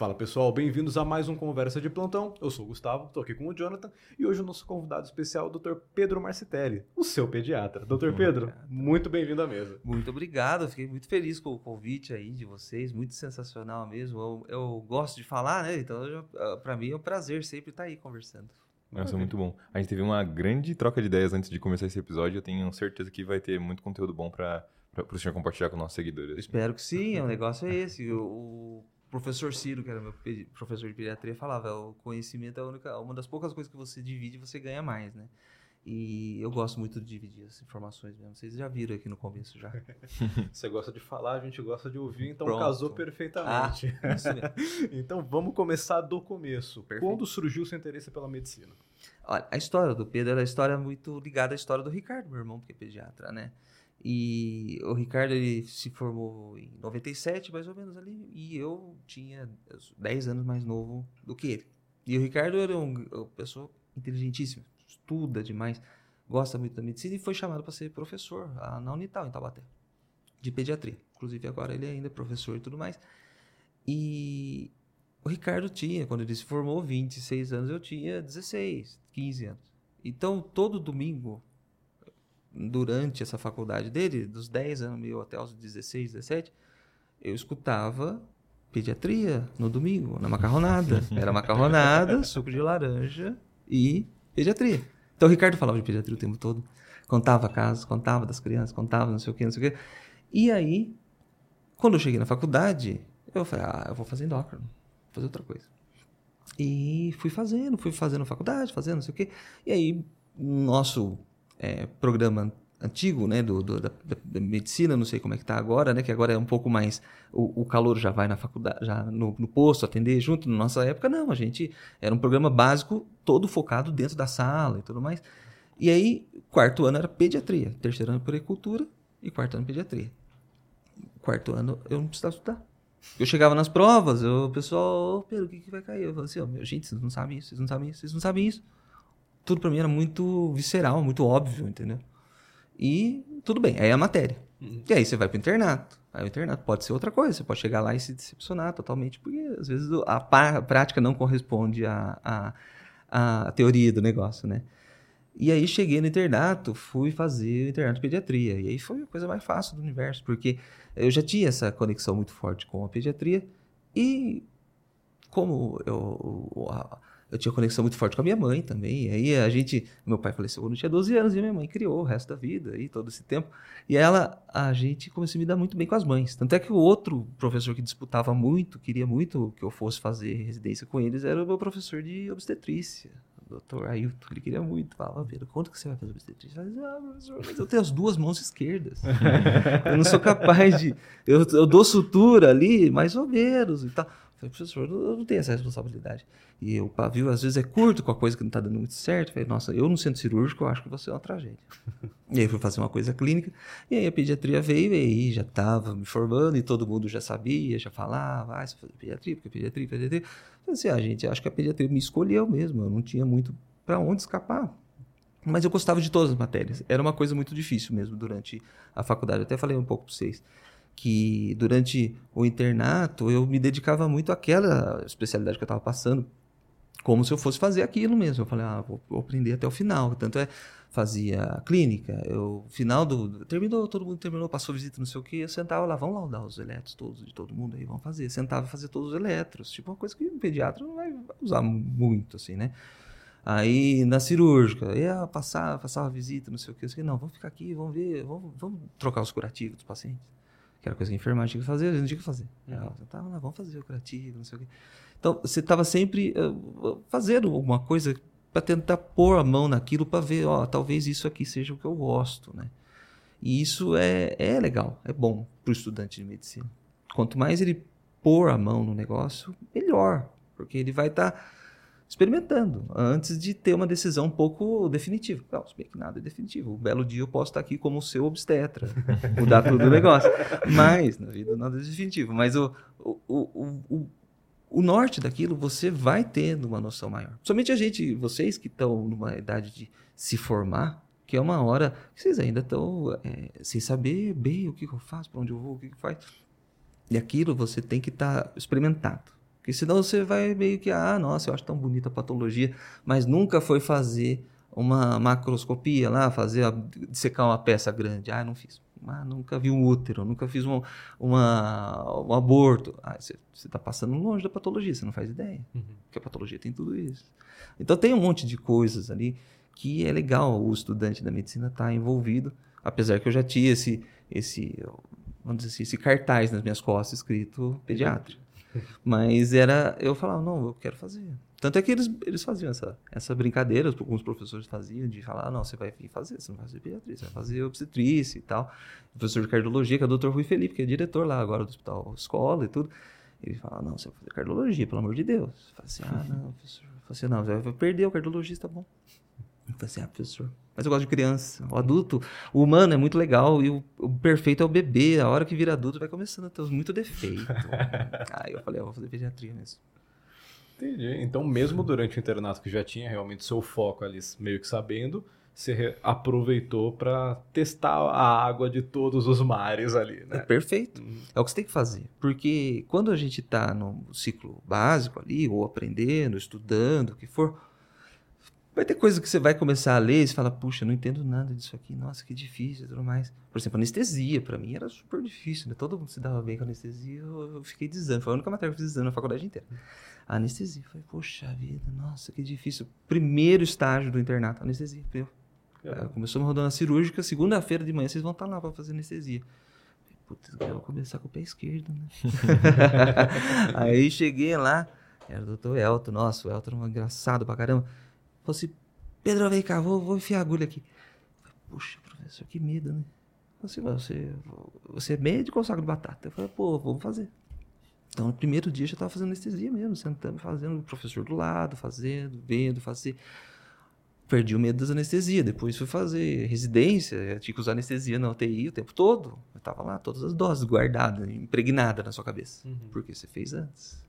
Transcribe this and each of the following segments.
Fala pessoal, bem-vindos a mais um Conversa de Plantão. Eu sou o Gustavo, estou aqui com o Jonathan e hoje o nosso convidado especial é o Dr. Pedro Marcitelli, o seu pediatra. Dr. Pedro, muito bem-vindo à mesa. Muito obrigado, fiquei muito feliz com o convite aí de vocês, muito sensacional mesmo. Eu, eu gosto de falar, né? Então, ah, para mim é um prazer sempre estar aí conversando. Nossa, muito bom. A gente teve uma grande troca de ideias antes de começar esse episódio. Eu tenho certeza que vai ter muito conteúdo bom para o senhor compartilhar com nossos seguidores. Espero que sim, o negócio é esse. O, professor Ciro, que era meu professor de pediatria, falava: o conhecimento é única, uma das poucas coisas que você divide você ganha mais, né? E eu gosto muito de dividir as informações mesmo. Vocês já viram aqui no começo já. Você gosta de falar, a gente gosta de ouvir, então Pronto. casou perfeitamente. Ah, isso mesmo. então vamos começar do começo. Perfeito. Quando surgiu o seu interesse pela medicina? Olha, a história do Pedro era a história muito ligada à história do Ricardo, meu irmão, que é pediatra, né? E o Ricardo ele se formou em 97, mais ou menos ali, e eu tinha 10 anos mais novo do que ele. E o Ricardo era um, uma pessoa inteligentíssima, estuda demais, gosta muito da medicina e foi chamado para ser professor na Unital, em Taubaté, de pediatria. Inclusive agora ele ainda é professor e tudo mais. E o Ricardo tinha, quando ele se formou, 26 anos, eu tinha 16, 15 anos. Então todo domingo durante essa faculdade dele, dos 10 anos meu até os 16, 17, eu escutava pediatria no domingo, na macarronada. Era macarronada, suco de laranja e pediatria. Então o Ricardo falava de pediatria o tempo todo. Contava casos, contava das crianças, contava não sei o que, não sei o que. E aí, quando eu cheguei na faculdade, eu falei, ah, eu vou fazer endócrino, vou fazer outra coisa. E fui fazendo, fui fazendo faculdade, fazendo não sei o que. E aí, nosso é, programa antigo, né, do, do da, da, medicina, não sei como é que está agora, né, que agora é um pouco mais, o, o calor já vai na faculdade, já no, no, posto atender junto, na nossa época não, a gente, era um programa básico, todo focado dentro da sala e tudo mais, e aí, quarto ano era pediatria, terceiro ano puricultura e quarto ano pediatria. Quarto ano eu não precisava estudar. Eu chegava nas provas, eu, o pessoal, oh, Pedro, o que, que vai cair? Eu falei assim, meu, gente, vocês não sabem isso, vocês não sabem isso, vocês não sabem isso tudo para mim era muito visceral, muito óbvio, entendeu? E tudo bem, aí é a matéria. Uhum. E aí você vai pro internato. Aí o internato pode ser outra coisa, você pode chegar lá e se decepcionar totalmente, porque às vezes a, prática não corresponde à, à, à teoria do negócio, né? E aí cheguei no internato, fui fazer o internato de pediatria. E aí foi a coisa mais fácil do universo, porque eu já tinha essa conexão muito forte com a pediatria e como eu, a, eu tinha conexão muito forte com a minha mãe também. E aí a gente, meu pai faleceu quando eu tinha 12 anos e minha mãe criou o resto da vida e todo esse tempo. E ela, a gente começou a me dar muito bem com as mães. Tanto é que o outro professor que disputava muito, queria muito que eu fosse fazer residência com eles, era o meu professor de obstetrícia. O doutor Ailton, ele queria muito. Falava, Pedro, quanto que você vai fazer obstetrícia? Eu ah, mas eu tenho as duas mãos esquerdas. eu não sou capaz de. Eu, eu dou sutura ali, mais ou menos e tal. Falei, professor, eu não tenho essa responsabilidade. E o pavio às vezes é curto com a coisa que não está dando muito certo. Falei, nossa, eu no centro cirúrgico eu acho que você é uma tragédia. e aí fui fazer uma coisa clínica. E aí a pediatria veio e aí já estava me formando e todo mundo já sabia, já falava, ah, você fazer pediatria, porque pediatria, pediatria. Falei assim, ah, gente, acho que a pediatria me escolheu mesmo. Eu não tinha muito para onde escapar. Mas eu gostava de todas as matérias. Era uma coisa muito difícil mesmo durante a faculdade. Eu até falei um pouco para vocês que durante o internato eu me dedicava muito àquela especialidade que eu estava passando, como se eu fosse fazer aquilo mesmo. Eu falei, ah, vou, aprender até o final. Tanto é, fazia clínica, eu, final do. Terminou, todo mundo terminou, passou visita, não sei o que, eu sentava lá, vamos laudar os eletros todos, de todo mundo aí, vamos fazer. Sentava fazia todos os eletros. Tipo, uma coisa que um pediatra não vai usar muito, assim, né? Aí na cirúrgica, ia passar, passava visita, não sei o disse, não, vamos ficar aqui, vamos ver, vamos, vamos trocar os curativos dos pacientes que era coisa que a enfermagem tinha que fazer, a gente tinha que fazer. Uhum. Ela, lá, vamos fazer o curativo, não sei o quê. Então, você estava sempre uh, fazendo alguma coisa para tentar pôr a mão naquilo para ver, ó, talvez isso aqui seja o que eu gosto, né? E isso é, é legal, é bom para o estudante de medicina. Quanto mais ele pôr a mão no negócio, melhor, porque ele vai estar tá experimentando antes de ter uma decisão um pouco definitiva. Não, se bem que nada é definitivo. Um belo dia eu posso estar aqui como o seu obstetra, mudar tudo o negócio. Mas, na vida nada é definitivo. Mas o, o, o, o, o norte daquilo você vai tendo uma noção maior. Somente a gente, vocês que estão numa idade de se formar, que é uma hora que vocês ainda estão é, sem saber bem o que, eu faço, para onde eu vou, o que, que faz. E aquilo você tem que estar tá experimentado. Porque senão você vai meio que, ah, nossa, eu acho tão bonita a patologia, mas nunca foi fazer uma macroscopia lá, fazer a, secar uma peça grande. Ah, não fiz. Ah, nunca vi um útero, nunca fiz um, uma, um aborto. Ah, você está passando longe da patologia, você não faz ideia. Uhum. Porque a patologia tem tudo isso. Então tem um monte de coisas ali que é legal o estudante da medicina estar tá envolvido, apesar que eu já tinha esse, esse, vamos dizer assim, esse cartaz nas minhas costas escrito pediatra. Mas era, eu falava, não, eu quero fazer. Tanto é que eles, eles faziam essa, essa brincadeira, alguns professores faziam, de falar, não, você vai fazer, você não vai fazer pediatria, você vai fazer obstetrícia e tal. O professor de cardiologia, que é o Dr. Rui Felipe, que é diretor lá agora do hospital escola e tudo. Ele fala, não, você vai fazer cardiologia, pelo amor de Deus. Eu falei assim, ah, não, professor. Eu falei assim, não, você vai perder o cardiologista, tá bom. Eu falei assim, ah, professor, mas eu gosto de criança. O adulto, o humano é muito legal e o, o, perfeito é o bebê. A hora que vira adulto vai começando a ter muito defeito. Aí eu falei, eu vou fazer pediatria mesmo. Entendi. Então, mesmo durante o internato que já tinha realmente seu foco ali, meio que sabendo, você aproveitou para testar a água de todos os mares ali, né? É perfeito. Uhum. É o que você tem que fazer. Porque quando a gente está no ciclo básico ali, ou aprendendo, estudando, o que for, vai ter coisa que você vai começar a ler e você fala, puxa, não entendo nada disso aqui, nossa, que difícil e tudo mais. Por exemplo, anestesia, para mim era super difícil, né? Todo mundo se dava bem com anestesia, eu, fiquei desando. Foi a única matéria que eu fiz desando na faculdade inteira. A anestesia, falei, poxa vida, nossa, que difícil. Primeiro estágio do internato, anestesia. Eu, é. Começou uma rodando cirúrgica, segunda-feira de manhã vocês vão estar lá para fazer anestesia. Putz, eu vou começar com o pé esquerdo, né? Aí cheguei lá, era o doutor Elton, nossa, o Elton era um engraçado pra caramba. Falei assim, Pedro, vem cá, vou, vou enfiar a agulha aqui. Falei, Puxa, professor, que medo, né? Falei assim, você, você é médico ou saco de batata? Eu falei, pô, vamos fazer. Então, no primeiro dia, eu já estava fazendo anestesia mesmo, sentando, fazendo, o professor do lado, fazendo, vendo, fazer. Perdi o medo das anestesias. Depois fui fazer residência, eu tinha que usar anestesia na UTI o tempo todo. Eu estava lá, todas as doses guardadas, impregnadas na sua cabeça. Uhum. Porque você fez antes.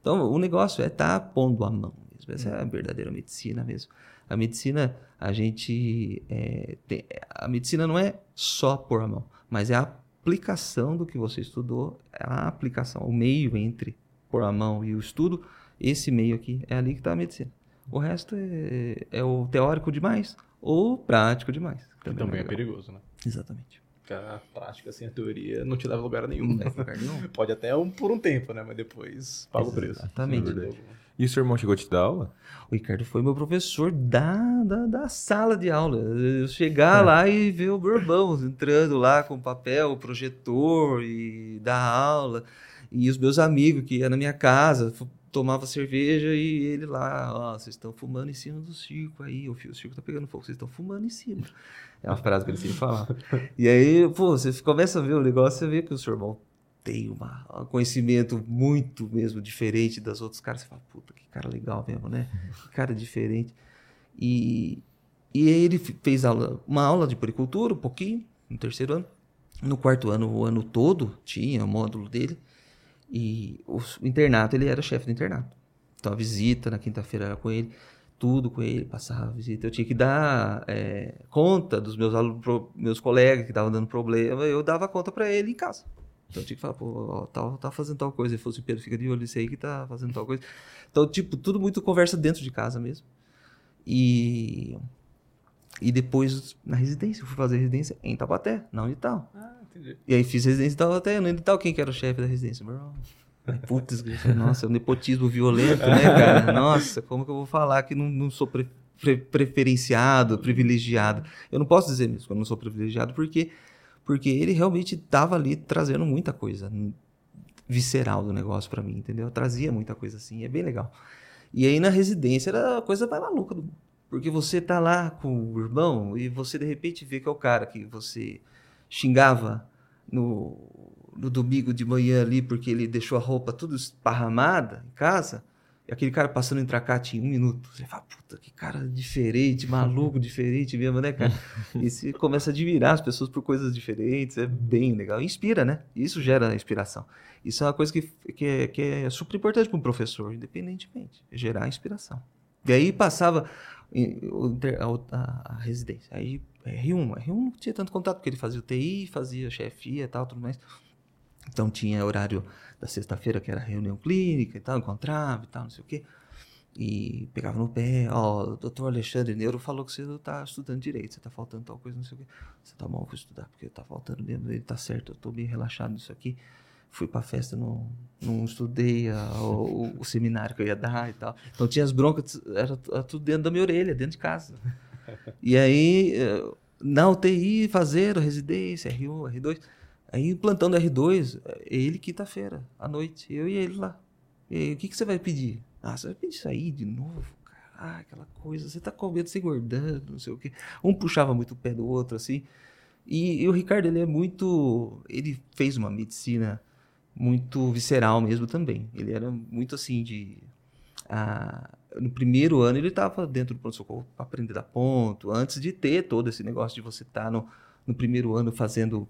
Então, o negócio é estar tá pondo a mão mesmo. Essa é a verdadeira medicina mesmo. A medicina, a gente. É, tem, a medicina não é só pôr a mão, mas é a aplicação do que você estudou, é a aplicação, o meio entre pôr a mão e o estudo, esse meio aqui, é ali que está a medicina. O resto é, é, o teórico demais ou prático demais. Também, também é, é perigoso, né? Exatamente. Porque a prática sem a teoria não te leva a lugar nenhum. Nenhum. Pode até um, por um tempo, né? Mas depois paga o preço. Exatamente. E o seu irmão chegou a te dar aula? O Ricardo foi meu professor da, da, da sala de aula. Eu chegar é. lá e ver o Bourbão entrando lá com papel, projetor e dar aula. E os meus amigos que iam na minha casa, tomava cerveja e ele lá, ó, vocês estão fumando em cima do circo aí, o circo tá pegando fogo, vocês estão fumando em cima. É uma frase que ele sempre falava. E aí, pô, você começa a ver o negócio, você vê que o seu irmão tem uma, um conhecimento muito mesmo diferente das outros caras. Você fala, puta, que cara legal mesmo, né? Que cara diferente. E, e ele fez aula, uma aula de poricultura, um pouquinho, no terceiro ano. No quarto ano, o ano todo, tinha o módulo dele. E o internato, ele era chefe do internato. Então a visita na quinta-feira era com ele, tudo com ele, passava a visita. Eu tinha que dar é, conta dos meus alunos, meus colegas que estavam dando problema, eu dava conta para ele em casa. Então eu tinha que falar, pô, ó, tá, tá fazendo tal coisa. Ele falou assim, Pedro, fica de olho nisso aí que tá fazendo tal coisa. Então, tipo, tudo muito conversa dentro de casa mesmo. E. E depois, na residência, eu fui fazer residência em Tabaté, na Unital. Ah, entendi. E aí fiz residência em Tabaté, na Unital, quem que era o chefe da residência? Meu irmão. Putz, nossa, é um nepotismo violento, né, cara? Nossa, como que eu vou falar que não, não sou pre, pre, preferenciado, privilegiado? Eu não posso dizer isso, que eu não sou privilegiado, porque porque ele realmente estava ali trazendo muita coisa visceral do negócio para mim, entendeu? Trazia muita coisa assim, é bem legal. E aí na residência era a coisa mais maluca do mundo. Porque você tá lá com o irmão e você de repente vê que é o cara que você xingava no, no domingo de manhã ali porque ele deixou a roupa tudo esparramada em casa. E aquele cara passando em tracate em um minuto. Você fala, puta, que cara diferente, maluco, diferente mesmo, né, cara? E você começa a admirar as pessoas por coisas diferentes, é bem legal. Inspira, né? Isso gera inspiração. Isso é uma coisa que, que, é, que é super importante para um professor, independentemente, é gerar inspiração. E aí passava a, a, a residência. Aí R1, R1 não tinha tanto contato, porque ele fazia UTI, fazia chefia e tal, tudo mais. Então tinha horário da sexta-feira, que era reunião clínica e tal, encontrava e tal, não sei o quê. E pegava no pé, ó, o doutor Alexandre Neuro falou que você não tá estudando direito, você tá faltando tal coisa, não sei o quê. Você tá bom, vou estudar, porque tá faltando mesmo, ele tá certo, eu tô bem relaxado nisso aqui. Fui pra festa, não, não estudei a, o, o, seminário que eu ia dar e tal. Então tinha as broncas, era, era tudo dentro da minha orelha, dentro de casa. E aí, eh, na UTI, fazer residência, R1, R2. Aí, plantando R2, é ele quinta-feira, à noite, eu e ele lá. E aí, o que, que você vai pedir? Ah, você vai pedir isso aí de novo? Ah, aquela coisa, você tá com medo de se engordando, não sei o quê. Um puxava muito o pé do outro, assim. E, e, o Ricardo, ele é muito. Ele fez uma medicina muito visceral mesmo também. Ele era muito assim de. Ah, no primeiro ano ele estava dentro do pronto-socorro para aprender da ponto, antes de ter todo esse negócio de você estar tá no, no primeiro ano fazendo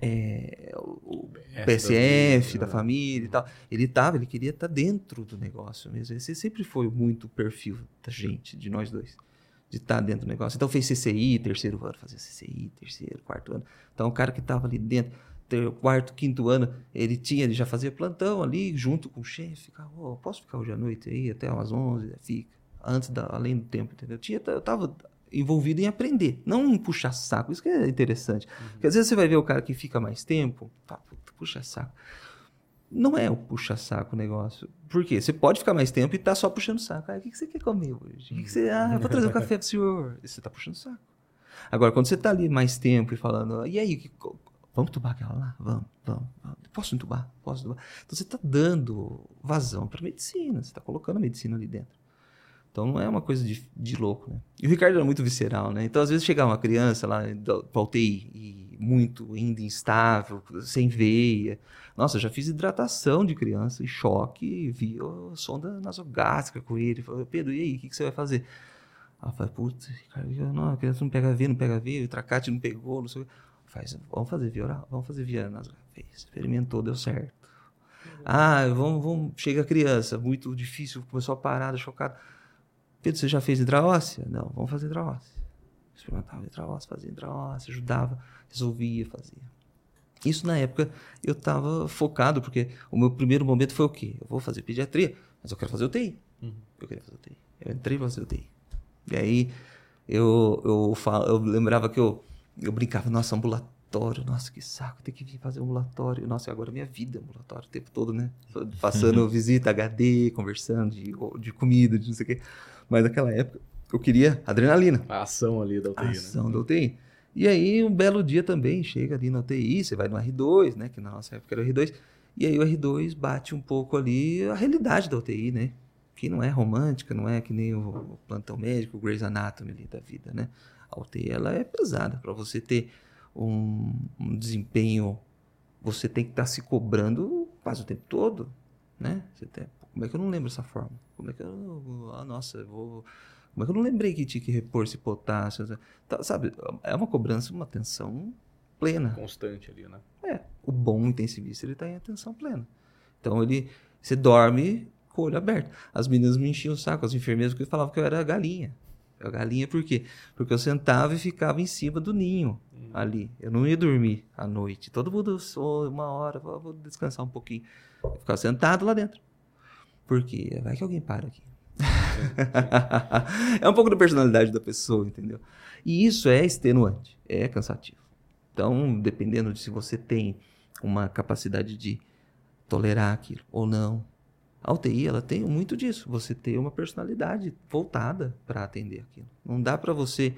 é, o, PSF da, da, família e tal. Ele estava, ele queria estar tá dentro do negócio mesmo. Esse sempre foi muito o perfil da gente, de nós dois, de estar tá dentro do negócio. Então fez CCI, terceiro ano, fazia CCI, terceiro, quarto ano. Então o cara que estava ali dentro, ter, quarto, quinto ano, ele tinha, ele já fazia plantão ali, junto com o chefe, ficava, oh, posso ficar hoje à noite aí, até umas 11, fica, antes da, além do tempo, entendeu? Tinha, eu tava envolvido em aprender, não em puxar saco, isso que é interessante, uhum. porque às vezes você vai ver o cara que fica mais tempo, fala, puxa saco, não é o puxa-saco o negócio. Por quê? Você pode ficar mais tempo e tá só puxando saco. Ah, o que, que você quer comer hoje? O que, que você... Ah, vou trazer um café pro senhor. E você tá puxando saco. Agora, quando você tá ali mais tempo e falando, e aí, Vamos entubar aquela lá? Vamos, vamos, vamos. Posso entubar? Posso entubar? Então você está dando vazão para medicina, você está colocando a medicina ali dentro. Então não é uma coisa de, de louco, né? E o Ricardo era muito visceral, né? Então às vezes chegava uma criança lá para UTI e muito ainda instável, sem veia. Nossa, já fiz hidratação de criança em choque, vi a sonda nasogástrica com ele. Falei, Pedro, e aí, o que, que você vai fazer? Ah, falei, putz, não, a criança não pega veia, não pega veia, o tracate não pegou, não sei o que. Faz, vamos fazer via oral, vamos fazer via nasográfica. Fez, experimentou, deu certo. Ah, vamos, vamos, chega a criança, muito difícil, começou a parada, chocada. Pedro, você já fez hidroóssea? Não, vamos fazer hidroóssea. Experimentava hidroóssea, fazia hidroóssea, ajudava, resolvia, fazia. Isso na época eu estava focado, porque o meu primeiro momento foi o quê? Eu vou fazer pediatria, mas eu quero fazer UTI. Uhum. Eu queria fazer UTI. Eu entrei para fazer UTI. E aí eu, eu, falo, eu lembrava que eu eu brincava, nossa, ambulatório, nossa, que saco, tem que vir fazer ambulatório. Nossa, agora minha vida é ambulatório o tempo todo, né? Passando visita, HD, conversando de, de comida, de não sei o quê. Mas naquela época, eu queria adrenalina. A ação ali da UTI, A ação né? da UTI. E aí, um belo dia também, chega ali na UTI, você vai no R2, né? Que na nossa época era o R2. E aí o R2 bate um pouco ali a realidade da UTI, né? Que não é romântica, não é que nem o plantão médico, o Grey's Anatomy ali da vida, né? A UTI ela é pesada. Para você ter um, um, desempenho, você tem que estar tá se cobrando quase o tempo todo. Né? Você tem, como é que eu não lembro essa forma? Como é que eu. Ah, nossa, eu vou. Como é que eu não lembrei que tinha que repor esse potássio? Tá, sabe, é uma cobrança, uma atenção plena. Constante ali, né? É. O bom intensivista, ele está em atenção plena. Então, ele, você dorme com o olho aberto. As meninas me enchiam o saco, as enfermeiras, porque falavam que eu era galinha. A galinha por quê? Porque eu sentava e ficava em cima do ninho hum. ali. Eu não ia dormir à noite. Todo mundo, oh, uma hora, vou descansar um pouquinho. Eu ficava sentado lá dentro. Porque vai que alguém para aqui. é um pouco da personalidade da pessoa, entendeu? E isso é extenuante, é cansativo. Então, dependendo de se você tem uma capacidade de tolerar aquilo ou não, a UTI ela tem muito disso, você ter uma personalidade voltada para atender aquilo. Não dá para você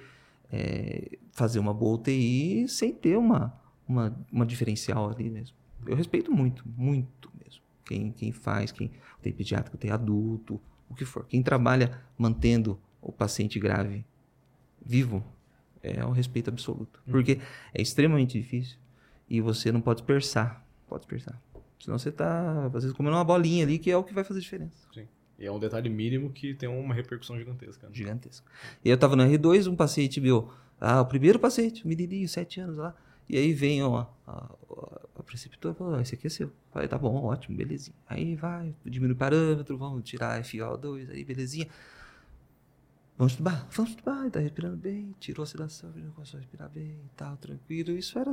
é, fazer uma boa UTI sem ter uma, uma, uma diferencial ali mesmo. Eu respeito muito, muito mesmo. Quem, quem faz, quem tem pediátrico, tem adulto, o que for. Quem trabalha mantendo o paciente grave vivo é um respeito absoluto. Uhum. Porque é extremamente difícil e você não pode dispersar. Pode dispersar. Senão você tá, às vezes, comendo uma bolinha ali, que é o que vai fazer diferença. Sim. E é um detalhe mínimo que tem uma repercussão gigantesca. Né? Gigantesca. E eu tava no R2, um paciente meu, ah, o primeiro paciente, um menininho, sete anos lá. E aí vem ó, a, a, a preceptora e falou, esse aqui é seu. Falei, tá bom, ótimo, belezinha. Aí vai, diminui o parâmetro, vamos tirar FiO2, aí belezinha. Vamos estudar, vamos estudar, tá respirando bem, tirou a sedação, começou a respirar bem tal, tranquilo. Isso era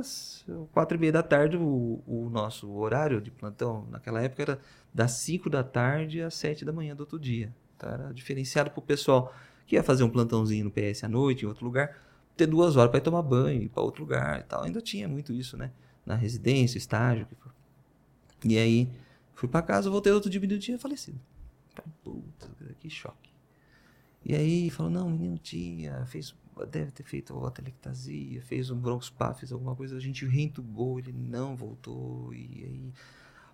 quatro e meia da tarde, o, o nosso horário de plantão naquela época era das cinco da tarde às sete da manhã do outro dia. Então era diferenciado pro pessoal que ia fazer um plantãozinho no PS à noite, em outro lugar, ter duas horas para ir tomar banho, ir para outro lugar e tal. Ainda tinha muito isso, né? Na residência, estágio, o que for. E aí, fui para casa, voltei outro dia, menino tinha falecido. Puta, que choque. E aí, falou, não, o menino tinha, fez, deve ter feito atelectasia, fez um broncospá, fez alguma coisa, a gente reentubou, ele não voltou, e aí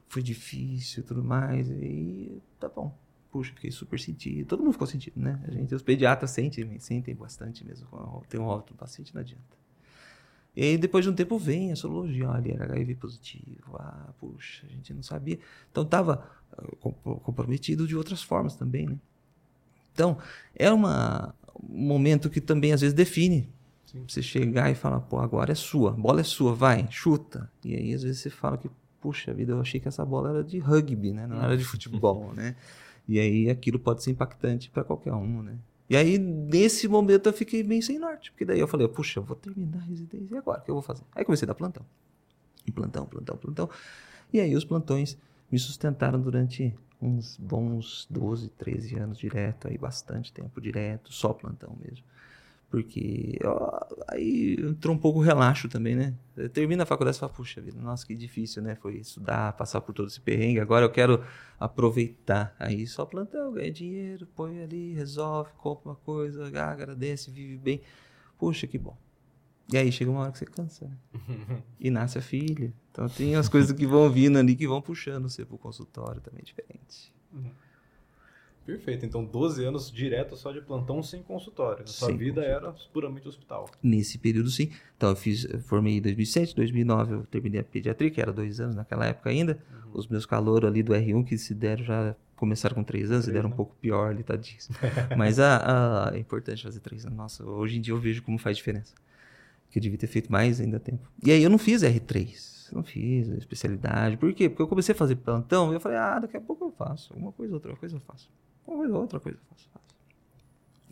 foi difícil e tudo mais, e aí, tá bom. Puxa, fiquei super sentido. Todo mundo ficou sentido, né? A gente, os pediatras sentem, sentem bastante mesmo. Tem um óbito paciente, não adianta. E aí, depois de um tempo, vem a sorologia. Olha, era HIV positivo. Ah, puxa, a gente não sabia. Então, estava comprometido de outras formas também, né? Então, é uma, um momento que também, às vezes, define. Sim. Você chegar e falar, pô, agora é sua. A bola é sua, vai, chuta. E aí, às vezes, você fala que, puxa vida, eu achei que essa bola era de rugby, né? Não era de futebol, né? E aí, aquilo pode ser impactante para qualquer um, né? E aí, nesse momento, eu fiquei bem sem norte. Porque daí eu falei, puxa, eu vou terminar a residência. E agora? O que eu vou fazer? Aí comecei a dar plantão. E plantão, plantão, plantão. E aí, os plantões me sustentaram durante uns bons 12, 13 anos direto. Aí, bastante tempo direto. Só plantão mesmo. Porque ó, aí entrou um pouco o relaxo também, né? Termina a faculdade e fala, puxa vida, nossa, que difícil, né? Foi estudar, passar por todo esse perrengue. Agora eu quero aproveitar. Aí só plantão, ganha dinheiro, põe ali, resolve, compra uma coisa, agradece, vive bem. Puxa, que bom. E aí chega uma hora que você cansa, né? E nasce a filha. Então tem as coisas que vão vindo ali que vão puxando você pro consultório também diferente. Perfeito. Então, 12 anos direto só de plantão sem consultório. A sua Sem vida consultório. era puramente hospital. Nesse período, sim. Então, eu fiz, eu formei em 2007, 2009 eu terminei a pediatria, que era dois anos naquela época ainda. Os meus calouros ali do R1 que se deram já começaram com três anos, Três, deram né? um pouco pior ali, tadinho. Mas a, a- é importante fazer três anos. Nossa, hoje em dia eu vejo como faz diferença. Que eu devia ter feito mais ainda tempo. E aí eu não fiz R3. Não fiz especialidade. Por quê? Porque eu comecei a fazer plantão e eu falei, ah, daqui a pouco eu faço. Uma coisa, outra coisa eu faço. Uma coisa, outra coisa eu faço. faço.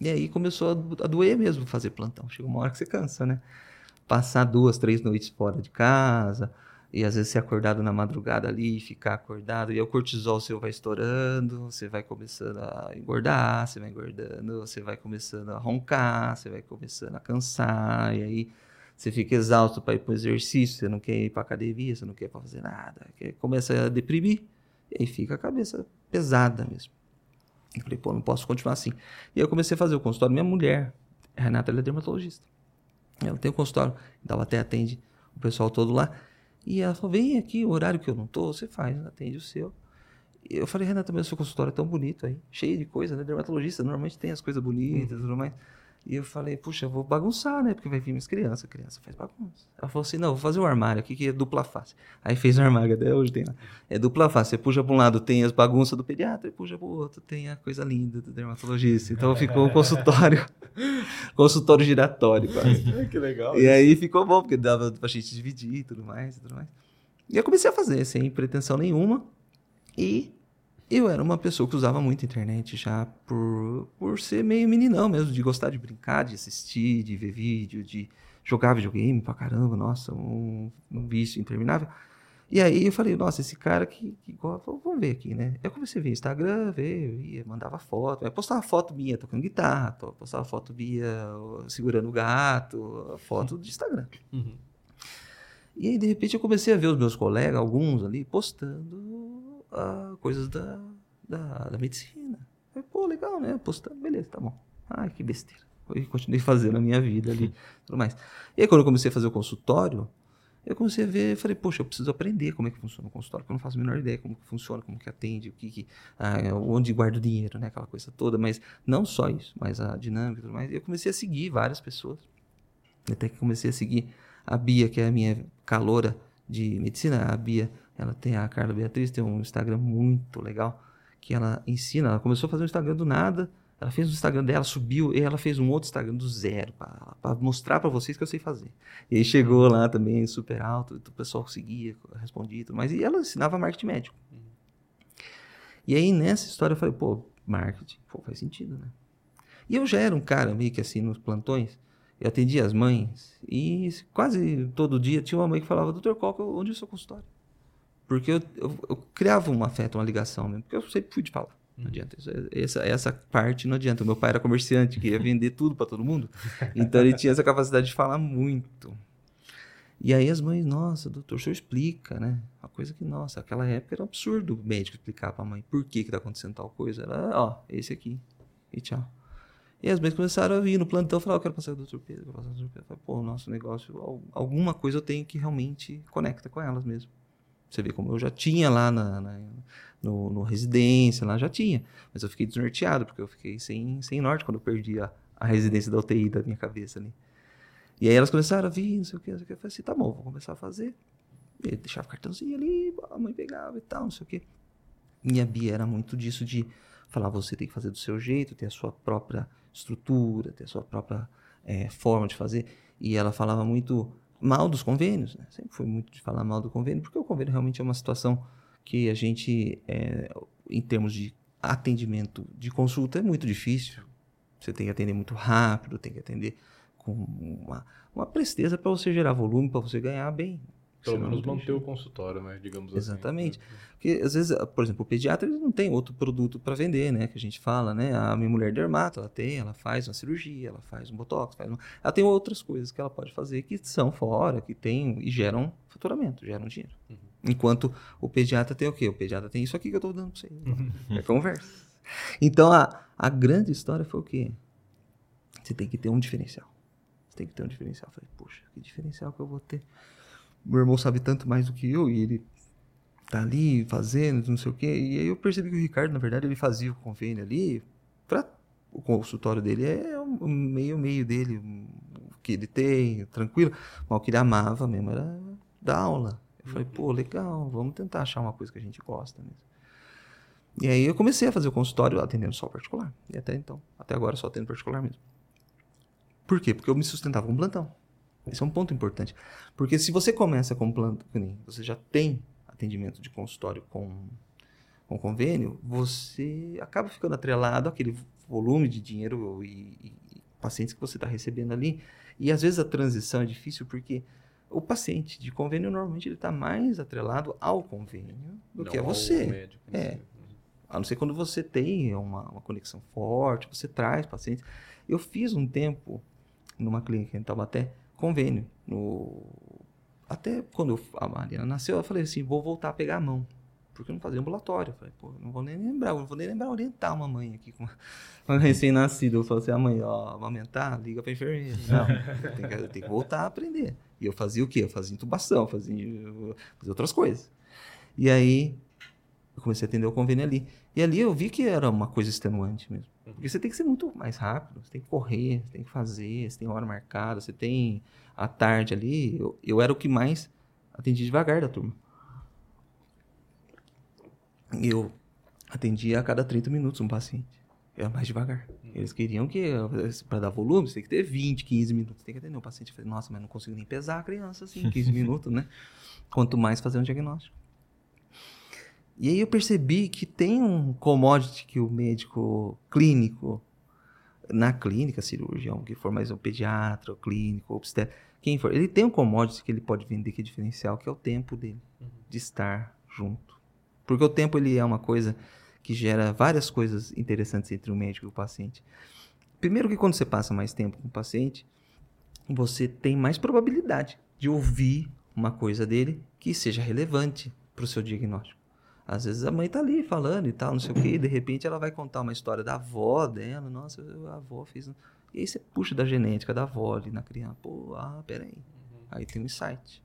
E aí começou a doer mesmo fazer plantão. Chega uma hora que você cansa, né? Passar duas, três noites fora de casa, e às vezes ser acordado na madrugada ali, ficar acordado, e o cortisol seu vai estourando, você vai começando a engordar, você vai engordando, você vai começando a roncar, você vai começando a cansar, e aí você fica exausto para ir para o exercício, você não quer ir para academia, você não quer fazer nada, começa a deprimir, e aí fica a cabeça pesada mesmo. Eu falei, pô, não posso continuar assim. E aí eu comecei a fazer o consultório. Minha mulher, a Renata, ela é dermatologista. Ela tem o consultório, então ela até atende o pessoal todo lá. E ela falou, vem aqui, o horário que eu não tô, você faz, atende o seu. E eu falei, Renata, o seu consultório é tão bonito aí, cheio de coisa, né? Dermatologista normalmente tem as coisas bonitas e tudo mais. E eu falei, puxa, eu vou bagunçar, né? Porque vai vir minhas crianças, criança faz bagunça. Ela falou assim, não, vou fazer um armário aqui que é dupla face. Aí fez o armário, até hoje tem lá. É dupla face. Você puxa para um lado, tem as bagunças do pediatra, e puxa para o outro, tem a coisa linda do dermatologista. Então ficou um consultório, consultório giratório quase. Que legal. E aí ficou bom, porque dava pra gente dividir e tudo mais, e tudo mais. E eu comecei a fazer, sem pretensão nenhuma. E eu era uma pessoa que usava muito a internet já por, por ser meio meninão mesmo, de gostar de brincar, de assistir, de ver vídeo, de jogar videogame pra caramba, nossa, um, um vício interminável. E aí eu falei, nossa, esse cara que, que gosta, vamos ver aqui, né? Eu comecei a ver Instagram, ver, ia, mandava foto, eu postava foto minha tocando guitarra, postava foto minha segurando o gato, foto de Instagram. Uhum. E aí, de repente, eu comecei a ver os meus colegas, alguns ali, postando ah, coisas da, da, da medicina. Eu, Pô, legal, né? Postando, beleza, tá bom. Ai, que besteira. E continuei fazendo a minha vida ali, tudo mais. E aí, quando eu comecei a fazer o consultório, eu comecei a ver, falei, poxa, eu preciso aprender como é que funciona o consultório, porque eu não faço a menor ideia como que funciona, como que atende, o que, que ah, onde guarda o dinheiro, né? Aquela coisa toda, mas não só isso, mas a dinâmica e tudo mais. E eu comecei a seguir várias pessoas. Até que comecei a seguir a Bia, que é a minha caloura de medicina. A Bia, ela tem a Carla Beatriz, tem um Instagram muito legal, que ela ensina. Ela começou a fazer um Instagram do nada. Ela fez um Instagram dela, subiu, e ela fez um outro Instagram do zero, para mostrar para vocês que eu sei fazer. E aí chegou lá também, super alto, o pessoal seguia, respondia e tudo. E ela ensinava marketing médico. E aí nessa história eu falei, pô, marketing, pô, faz sentido, né? E eu já era um cara meio que assim nos plantões. Eu atendia as mães e quase todo dia tinha uma mãe que falava, doutor, qual que é onde é o seu consultório? Porque eu, eu, eu criava um afeto, uma ligação mesmo, porque eu sempre fui de falar. Não adianta. Isso é- Essa, essa parte não adianta. O meu pai era comerciante, que ia vender tudo para todo mundo. Então ele tinha essa capacidade de falar muito. E aí as mães, nossa, doutor, o senhor explica, né? Uma coisa que, nossa, naquela época era um absurdo o médico explicar pra mãe por que que tá acontecendo tal coisa. Era, ó, esse aqui. E tchau. E as mães começaram a vir no plantão e falar, eu quero passar com o doutor Pedro, eu quero passar com o doutor Pedro. Eu falei, pô, nosso negócio, al- alguma coisa eu tenho que realmente conecta com elas mesmo. Você vê como eu já tinha lá na, na- no, no residência, lá já tinha. Mas eu fiquei desnorteado, porque eu fiquei sem, sem norte quando eu perdi a, a residência da UTI da minha cabeça ali. E aí elas começaram a vir, não sei o que, não sei o que. Eu falei assim, tá bom, vou começar a fazer. E deixava o cartãozinho ali, a mãe pegava e tal, não sei o que. Minha Bia era muito disso de falar, você tem que fazer do seu jeito, ter a sua própria estrutura, ter a sua própria eh, forma de fazer. E ela falava muito mal dos convênios, né? Sempre foi muito de falar mal do convênio, porque o convênio realmente é uma situação que a gente, eh, em termos de atendimento de consulta, é muito difícil. Você tem que atender muito rápido, tem que atender com uma, uma presteza para você gerar volume, para você ganhar bem. Pelo Senão menos manter o consultório, né? Digamos Exatamente. assim. Porque, às vezes, por exemplo, o pediatra ele não tem outro produto para vender, né? Que a gente fala, né? A minha mulher dermato, ela tem, ela faz uma cirurgia, ela faz um botox, faz um... ela tem outras coisas que ela pode fazer que são fora, que tem e geram faturamento, geram dinheiro. Enquanto o pediatra tem o quê? O pediatra tem isso aqui que eu estou dando para você. É conversa. Então, a, a grande história foi o quê? Você tem que ter um diferencial. Você tem que ter um diferencial. Eu falei, poxa, que diferencial que eu vou ter? Meu irmão sabe tanto mais do que eu e ele tá ali fazendo, não sei o quê. E aí eu percebi que o Ricardo, na verdade, ele fazia o convênio ali para o consultório dele é o meio meio dele, o que ele tem, tranquilo. Mas o que ele amava mesmo era dar aula. Eu falei, pô, legal, vamos tentar achar uma coisa que a gente gosta mesmo. E aí eu comecei a fazer o consultório atendendo só particular. E até então, até agora só atendo particular mesmo. Por quê? Porque eu me sustentava com plantão. Esse é um ponto importante. Porque se você começa com nem você já tem atendimento de consultório com, com convênio, você acaba ficando atrelado àquele volume de dinheiro e, e- pacientes que você está recebendo ali. E às vezes a transição é difícil porque o paciente de convênio normalmente ele está mais atrelado ao convênio do Não que a você. médico É. A não ser quando você tem uma, uma conexão forte, você traz pacientes. Eu fiz um tempo numa clínica em Taubaté, convênio. No... Até quando a Mariana nasceu, eu falei assim, vou voltar a pegar a mão. Porque eu não fazia ambulatório. Eu falei, pô, não vou nem lembrar, não vou nem lembrar orientar uma mãe aqui com uma recém-nascida. Eu falei assim, a mãe, ó, amamentar, liga pra enfermeira. Não, eu tenho, que, eu tenho que voltar a aprender. E eu fazia o quê? Eu fazia intubação, fazia, fazia outras coisas. E aí, eu comecei a atender o convênio ali. E ali eu vi que era uma coisa extenuante mesmo. Porque você tem que ser muito mais rápido, você tem que correr, você tem que fazer, você tem hora marcada, você tem a tarde ali. Eu, eu era o que mais atendia devagar da turma. Eu atendia a cada 30 minutos um paciente. Era mais devagar. Eles queriam que, para dar volume, você tem que ter 20, 15 minutos. Tem que atender o paciente. Eu falei, nossa, mas não consigo nem pesar a criança assim, 15 minutos, né? Quanto mais fazer um diagnóstico. E aí eu percebi que tem um commodity que o médico clínico, na clínica, cirurgião, que for mais um pediatra, clínico, obstetra, quem for, ele tem um commodity que ele pode vender que é diferencial, que é o tempo dele, de estar junto. Porque o tempo ele é uma coisa que gera várias coisas interessantes entre o médico e o paciente. Primeiro que quando você passa mais tempo com o paciente, você tem mais probabilidade de ouvir uma coisa dele que seja relevante para o seu diagnóstico. Às vezes a mãe tá ali falando e tal, não sei o quê, e de repente ela vai contar uma história da avó dela, nossa, a avó fez. um-" E aí você puxa da genética da avó ali na criança. Pô, ah, peraí. Aí tem um insight.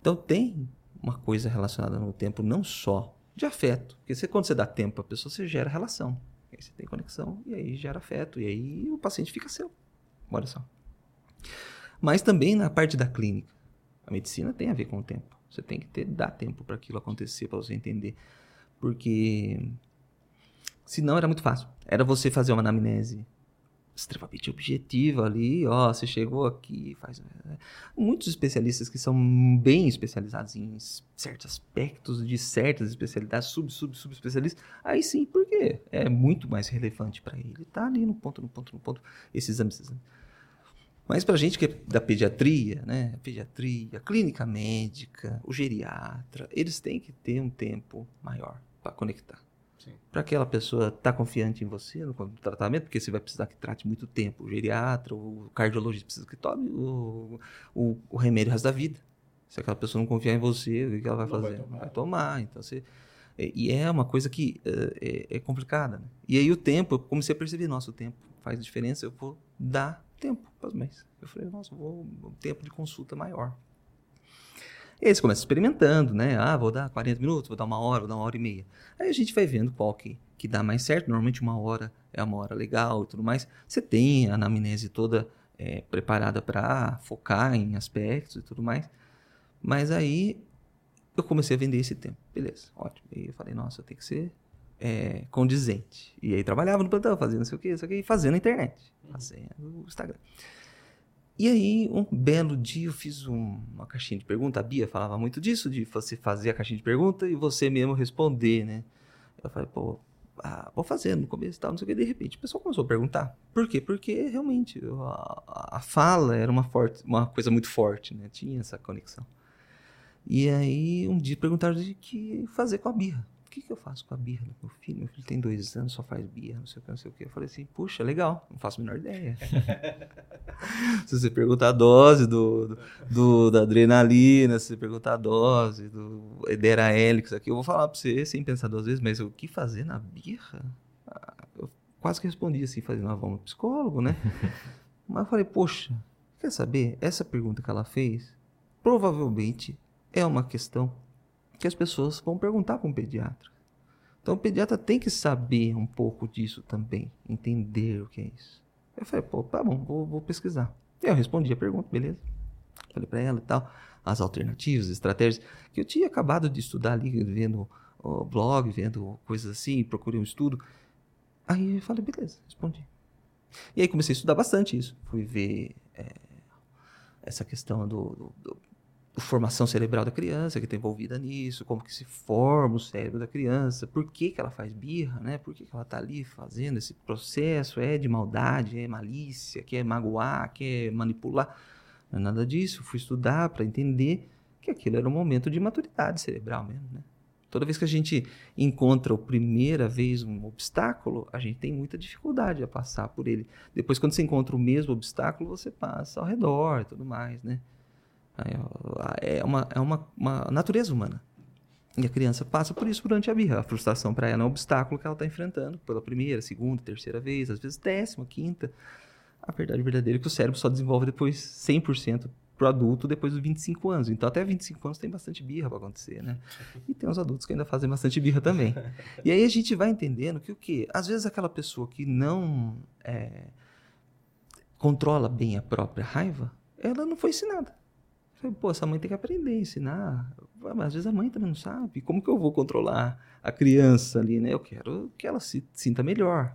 Então tem uma coisa relacionada no tempo, não só de afeto. Porque você, quando você dá tempo para a pessoa, você gera relação. Aí você tem conexão, e aí gera afeto, e aí o paciente fica seu. Olha só. Mas também na parte da clínica. A medicina tem a ver com o tempo. Você tem que ter, dar tempo para aquilo acontecer, para você entender. Porque senão era muito fácil. Era você fazer uma anamnese extremamente objetiva ali, ó, você chegou aqui, faz... né? Muitos especialistas que são bem especializados em certos aspectos de certas especialidades, sub, sub, sub especialistas, aí sim, porque é muito mais relevante para ele. Tá ali no ponto, no ponto, no ponto, esse exame, esse exame. Mas para gente que é da pediatria, né, a pediatria, a clínica médica, o geriatra, eles têm que ter um tempo maior para conectar. Para aquela pessoa estar confiante em você no tratamento, porque você vai precisar que trate muito tempo. O geriatra, o cardiologista precisa que tome o, o, o remédio o resto da vida. Se aquela pessoa não confiar em você, o que ela vai Não vai fazer? tomar. Vai tomar. Então você. é- E é uma coisa que é, é- é complicada. Né? E aí o tempo, eu comecei a perceber, nossa, o tempo faz diferença, eu vou dar tempo para as mães. Eu falei, nossa, vou um tempo de consulta maior. E aí você começa experimentando, né? Ah, vou dar 40 minutos, vou dar uma hora, vou dar uma hora e meia. Aí a gente vai vendo qual que, que dá mais certo. Normalmente uma hora é uma hora legal e tudo mais. Você tem a anamnese toda é, preparada para focar em aspectos e tudo mais. Mas aí eu comecei a vender esse tempo. Beleza, ótimo. E eu falei, nossa, tem que ser é, condizente. E aí trabalhava no plantão, fazendo não sei o que, não sei o que, e fazendo a internet, fazendo o Instagram. E aí, um belo dia, eu fiz um- uma caixinha de pergunta. A Bia falava muito disso, de você fazer a caixinha de pergunta e você mesmo responder, né? Eu falei, pô, ah, vou fazer no começo e tal, não sei o que. De repente, o pessoal começou a perguntar. Por quê? Porque realmente a, a fala era uma, forte, uma coisa muito forte, né? Tinha essa conexão. E aí, um dia perguntaram de que fazer com a birra. O que, que eu faço com a birra do meu filho? Meu filho tem dois anos, só faz birra, não sei o que, não sei o que. Eu falei assim, puxa, legal, não faço a menor ideia. se você perguntar a dose do, do- do- da adrenalina, se você perguntar a dose do Edera Helix aqui, eu vou falar pra você sem pensar duas vezes, mas o que fazer na birra? Ah, eu quase que respondi assim, fazendo, nós vamos no psicólogo, né? mas eu falei, poxa, quer saber? Essa pergunta que ela fez, provavelmente é uma questão que as pessoas vão perguntar para um pediatra. Então o pediatra tem que saber um pouco disso também, entender o que é isso. Eu falei, pô, tá bom, vou, vou pesquisar. E eu respondi a pergunta, beleza. Falei para ela e tal, as alternativas, as estratégias, que eu tinha acabado de estudar ali, vendo o blog, vendo coisas assim, procurei um estudo. Aí eu falei, beleza, respondi. E aí comecei a estudar bastante isso. Fui ver é, essa questão do- do- do formação cerebral da criança que está envolvida nisso, como que se forma o cérebro da criança, por que, que ela faz birra, né? Por que, que ela está ali fazendo esse processo? É de maldade, é malícia, quer magoar, quer manipular? Não é nada disso. Fui estudar para entender que aquilo era um momento de maturidade cerebral mesmo, né? Toda vez que a gente encontra a primeira vez um obstáculo, a gente tem muita dificuldade a passar por ele. Depois, quando você encontra o mesmo obstáculo, você passa ao redor e tudo mais, né? Ó, É uma, é uma, uma natureza humana. E a criança passa por isso durante a birra. A frustração para ela é um obstáculo que ela está enfrentando pela primeira, segunda, terceira vez, às vezes décima, quinta. A verdade verdadeira é que o cérebro só desenvolve depois 100% pro adulto depois dos 25 anos. Então até 25 anos tem bastante birra para acontecer, né? E tem os adultos que ainda fazem bastante birra também. E aí a gente vai entendendo que o quê? Às vezes aquela pessoa que não é, controla bem a própria raiva, ela não foi ensinada. Falei, Pô, essa mãe tem que aprender ensinar. Ué, Mas às vezes a mãe também não sabe. Como que eu vou controlar a criança ali, né? Eu quero que ela se sinta melhor.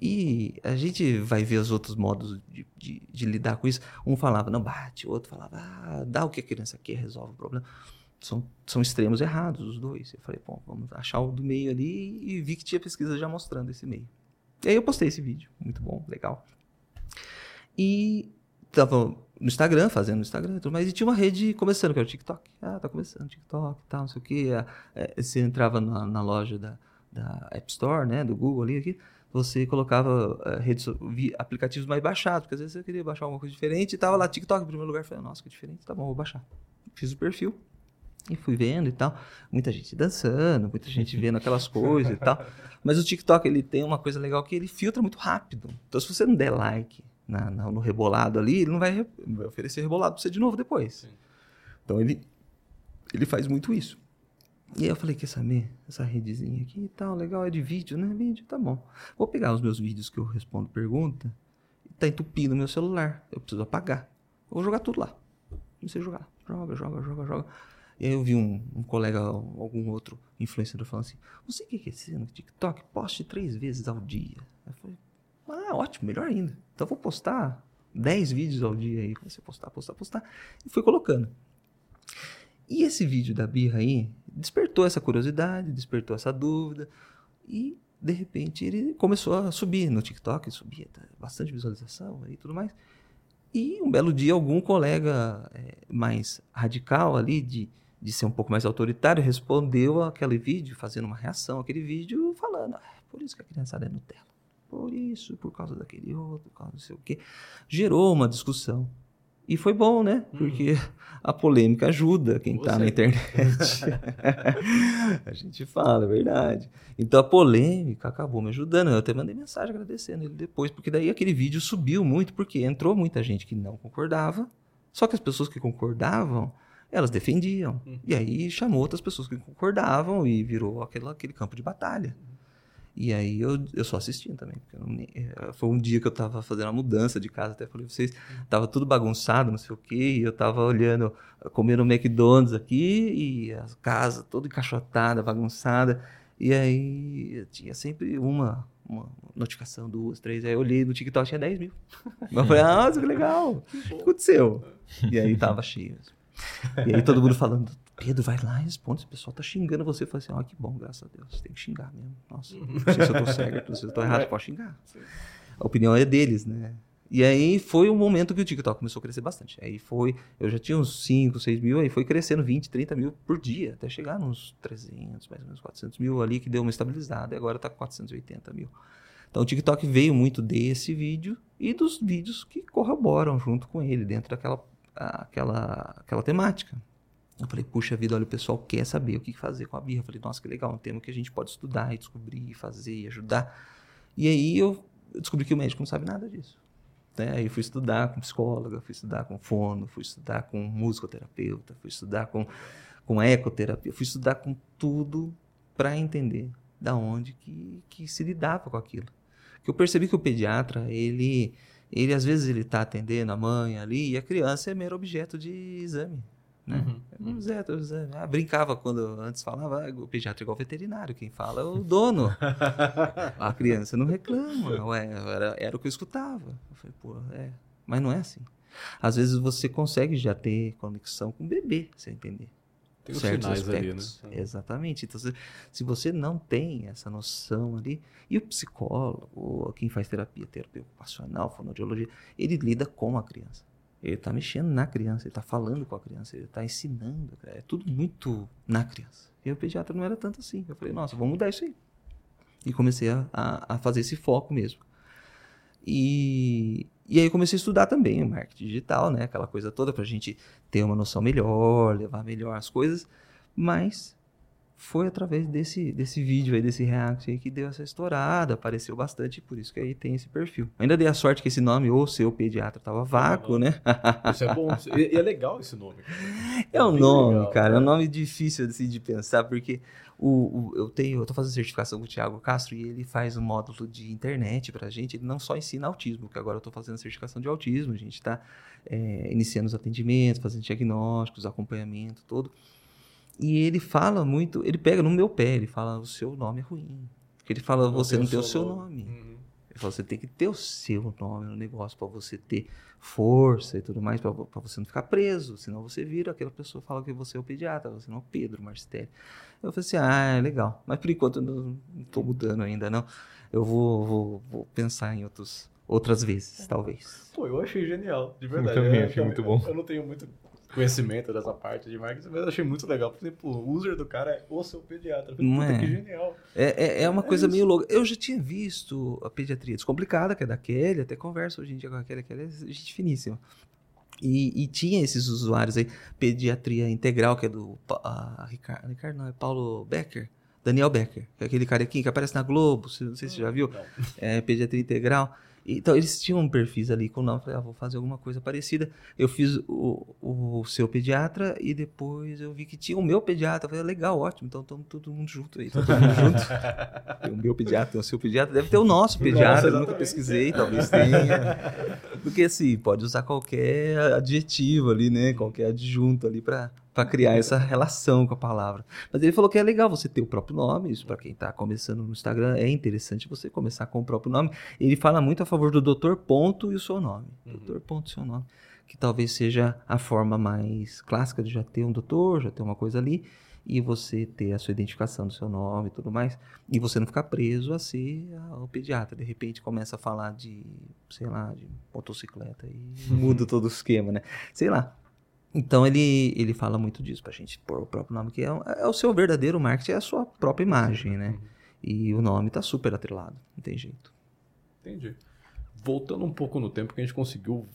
E a gente vai ver os outros modos de, de- de lidar com isso. Um falava, não bate. O outro falava, ah, dá o que a criança quer, resolve o problema. São, são extremos errados, os dois. Eu falei, bom, vamos achar o do meio ali. E vi que tinha pesquisa já mostrando esse meio. E aí eu postei esse vídeo. Muito bom, legal. E tava no Instagram, fazendo no Instagram, tudo mais, e tinha uma rede começando, que era o TikTok. Ah, tá começando TikTok e tal, não sei o quê. Ah, é, Você entrava na, na loja da, da App Store, né, do Google ali, aqui, você colocava eh, redes, aplicativos mais baixados, porque às vezes você queria baixar alguma coisa diferente, e tava lá TikTok em primeiro lugar, eu falei, nossa, que diferente, tá bom, vou baixar. Fiz o perfil, e fui vendo e tal. Muita gente dançando, muita gente vendo aquelas coisas e tal. Mas o TikTok, ele tem uma coisa legal que ele filtra muito rápido. Então, se você não der like na- na- no rebolado ali, ele não vai, re- não vai oferecer rebolado pra você de novo depois. Sim. Então, ele, ele faz muito isso. E aí eu falei, quer saber? Essa redezinha aqui e tal, legal, é de vídeo, né? Vídeo, tá bom. Vou pegar os meus vídeos que eu respondo pergunta tá entupindo meu celular. Eu preciso apagar. Eu vou jogar tudo lá. Comecei a jogar. Joga, joga, joga, joga. E aí eu vi um, um colega, algum outro influenciador falando assim, você que quer ser no TikTok? Poste três vezes ao dia. Eu falei, Ah, ótimo, melhor ainda. Então vou postar 10 vídeos ao dia aí. Comecei a postar, postar, postar. E fui colocando. E esse vídeo da birra aí despertou essa curiosidade, despertou essa dúvida. E de repente ele começou a subir no TikTok, subia tá, bastante visualização e tudo mais. E um belo dia, algum colega é, mais radical ali, de, de ser um pouco mais autoritário, respondeu aquele vídeo, fazendo uma reação àquele vídeo, falando: ah, por isso que a criançada é Nutella. Por isso, por causa daquele outro, por causa não sei o quê. Gerou uma discussão. E foi bom, né? Uhum. Porque a polêmica ajuda quem está na internet. a gente fala, é verdade. Então a polêmica acabou me ajudando. Eu até mandei mensagem agradecendo ele depois, porque daí aquele vídeo subiu muito, porque entrou muita gente que não concordava. Só que as pessoas que concordavam, elas defendiam. Uhum. E aí chamou outras pessoas que concordavam e virou aquele, aquele campo de batalha. E aí eu, eu só assistindo também. Não eh, foi um dia que eu tava fazendo a mudança de casa, até falei pra vocês, tava tudo bagunçado, não sei o quê, e eu tava olhando, comendo McDonald's aqui, e a casa toda encaixotada, bagunçada. E aí tinha sempre uma, uma notificação, duas, três. Aí eu olhei no TikTok, tinha 10 mil. Eu falei, ah, nossa, que legal. O que aconteceu? E aí tava cheio. E aí todo mundo falando, Pedro, vai lá e responde. Esse pessoal tá xingando você. Falei assim, ó, que bom, graças a Deus. Tem que xingar mesmo. Nossa, não sei se eu tô certo, não sei se eu tô errado, pode xingar. A opinião é deles, né? E aí foi o momento que o TikTok começou a crescer bastante. Aí foi, eu já tinha uns 5, 6 mil, aí foi crescendo 20, 30 mil por dia, até chegar nos 300, mais ou menos 400 mil ali, que deu uma estabilizada, e agora tá com 480 mil. Então o TikTok veio muito desse vídeo e dos vídeos que corroboram junto com ele, dentro daquela aquela, aquela temática. Eu falei, puxa vida, olha, o pessoal quer saber o que fazer com a birra. Eu falei, nossa, que legal, um tema que a gente pode estudar e descobrir, fazer e ajudar. E aí eu descobri que o médico não sabe nada disso. Né? Aí eu fui estudar com psicóloga, fui estudar com fono, fui estudar com musicoterapeuta, fui estudar com, com ecoterapia, fui estudar com tudo para entender da onde que, que se lidava com aquilo. Que eu percebi que o pediatra, ele, ele às vezes ele está atendendo a mãe ali e a criança é mero objeto de exame. Né? Uhum. É um objeto de exame. Ah, brincava quando antes falava, ah, o pediatra é igual veterinário, quem fala é o dono. A criança não reclama. Ué, era, era o que eu escutava. Eu falei, pô, é. Mas não é assim. Às vezes você consegue já ter conexão com o bebê, você entender. Tem os certos sinais ali, né? aspectos. Exatamente. Então, se, se você não tem essa noção ali, e o psicólogo, quem faz terapia, terapia ocupacional, fonoaudiologia, ele lida com a criança. Ele está mexendo na criança, ele está falando com a criança, ele está ensinando. É tudo muito na criança. E o pediatra não era tanto assim. Eu falei, nossa, vamos mudar isso aí. E comecei a, a, a fazer esse foco mesmo. E, e aí comecei a estudar também o marketing digital, né? Aquela coisa toda para a gente ter uma noção melhor, levar melhor as coisas. Mas foi através desse, desse vídeo aí, desse react aí, que deu essa estourada, apareceu bastante, por isso que aí tem esse perfil. Ainda dei a sorte que esse nome, ou seu pediatra, tava vácuo, né? Isso é bom. E, é legal esse nome. cara. É um nome, legal, cara, é um nome difícil assim, de pensar, porque o, o- eu tenho, eu tô fazendo certificação com o Thiago Castro e ele faz um módulo de internet pra gente, ele não só ensina autismo, que agora eu tô fazendo certificação de autismo, a gente tá é, iniciando os atendimentos, fazendo diagnósticos, acompanhamento, todo. E ele fala muito, ele pega no meu pé, ele fala, o seu nome é ruim. Porque ele fala, você não tem o seu nome. Uhum. Ele falou, você tem que ter o seu nome no negócio para você ter força e tudo mais, para você não ficar preso. Senão você vira aquela pessoa fala que você é o pediatra, você não é o Pedro Marstelli. Eu falei assim, ah, é legal. Mas por enquanto eu não estou mudando ainda, não. Eu vou, vou, vou pensar em outros, outras vezes, talvez. Pô, eu achei genial, de verdade. também Eu- achei eu- muito bom. Eu não tenho muito conhecimento dessa parte de marketing, mas eu achei muito legal. Por exemplo, o user do cara é o seu pediatra. Não Puta, é? que genial. É, é, é uma É coisa isso. meio louca. Eu já tinha visto a pediatria descomplicada, que é da Kelly, até converso hoje em dia com a Kelly, a Kelly é gente finíssima. E, e tinha esses usuários aí, pediatria integral, que é do ah, Ricardo, Ricardo não, é Paulo Becker, Daniel Becker, que é aquele carequinho que aparece na Globo, não sei se você já viu, Não. é, pediatria integral. Então, eles tinham um perfis ali com o nome. Eu falei, ah, vou fazer alguma coisa parecida. Eu fiz o, o seu pediatra e depois eu vi que tinha o meu pediatra. Eu falei, legal, ótimo. Então, estamos todo mundo junto aí. tá todo mundo junto. Tem o meu pediatra, tem o seu pediatra. Deve ter o nosso pediatra. eu nunca pesquisei, talvez tenha. Porque assim, pode usar qualquer adjetivo ali, né? Qualquer adjunto ali para para criar essa relação com a palavra. Mas ele falou que é legal você ter o próprio nome, isso para quem está começando no Instagram é interessante você começar com o próprio nome. Ele fala muito a favor do doutor ponto e o seu nome. Uhum. Doutor ponto e seu nome, que talvez seja a forma mais clássica de já ter um doutor, já ter uma coisa ali e você ter a sua identificação do seu nome e tudo mais, e você não ficar preso a ser o pediatra. De repente começa a falar de, sei lá, de motocicleta e muda todo o esquema, né? Sei lá. Então ele, ele fala muito disso pra gente pôr o próprio nome, que é, é o seu verdadeiro marketing, é a sua própria imagem, né? Uhum. E o nome tá super atrelado, não tem jeito. Entendi. Voltando um pouco no tempo que a gente conseguiu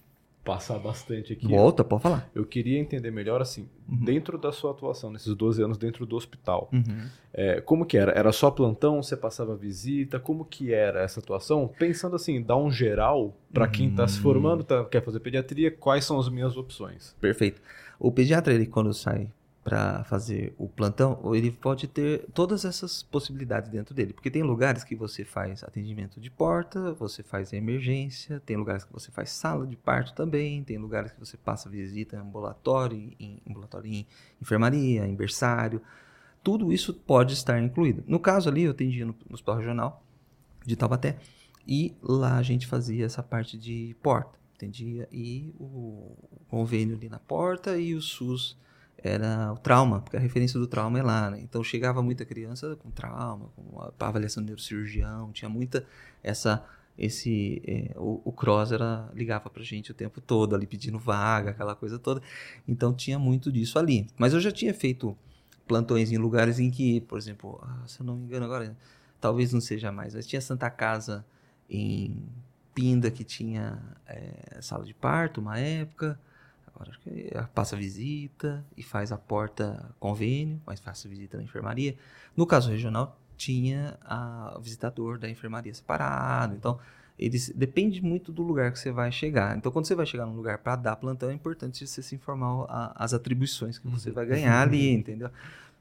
passar bastante aqui. Volta, pode falar. Eu queria entender melhor, assim, uhum. dentro da sua atuação, nesses 12 anos dentro do hospital, uhum. é, como que era? Era só plantão? Você passava visita? Como que era essa atuação? Pensando assim, dar um geral para uhum. quem está se formando, tá, quer fazer pediatria, quais são as minhas opções? Perfeito. O pediatra, ele quando sai para fazer o plantão, ele pode ter todas essas possibilidades dentro dele. Porque tem lugares que você faz atendimento de porta, você faz emergência, tem lugares que você faz sala de parto também, tem lugares que você passa visita em ambulatório, em, ambulatório, em enfermaria, em berçário. Tudo isso pode estar incluído. No caso ali, eu atendia no, no Hospital Regional de Taubaté, e lá a gente fazia essa parte de porta, atendia, e o convênio ali na porta e o SUS era o trauma, porque a referência do trauma é lá, né? Então chegava muita criança com trauma, com a avaliação do neurocirurgião, tinha muita essa esse é, o, o Cross era ligava pra gente o tempo todo ali pedindo vaga, aquela coisa toda. Então tinha muito disso ali. Mas eu já tinha feito plantões em lugares em que, por exemplo, ah, se eu não me engano agora, talvez não seja mais, mas tinha Santa Casa em Pinda que tinha é, sala de parto uma época. Acho que passa visita e faz a porta convênio, mas faça visita na enfermaria. No caso regional, tinha a, o visitador da enfermaria separado. Então, eles depende muito do lugar que você vai chegar. Então, quando você vai chegar num lugar para dar plantão, é importante você se informar a, as atribuições que você vai ganhar ali, entendeu?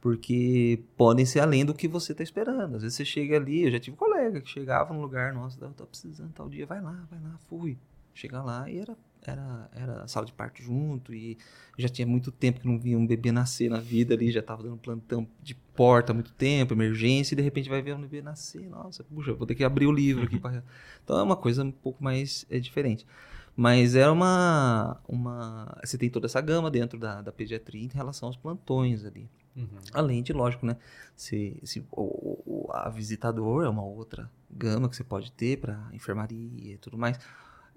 Porque podem ser além do que você está esperando. Às vezes você chega ali, eu já tive um colega que chegava num lugar, nossa, eu tô precisando tal dia, vai lá, vai lá, fui. Chega lá e era era, era sala de parto junto e já tinha muito tempo que não via um bebê nascer na vida ali, já estava dando plantão de porta há muito tempo, emergência, e de repente vai ver um bebê nascer, nossa, puxa, vou ter que abrir o livro aqui. Pra... Então é uma coisa um pouco mais é, diferente. Mas era uma, uma. Você tem toda essa gama dentro da, da pediatria em relação aos plantões ali. Uhum. Além de, lógico, né? Se, se o, o, a visitador é uma outra gama que você pode ter para enfermaria e tudo mais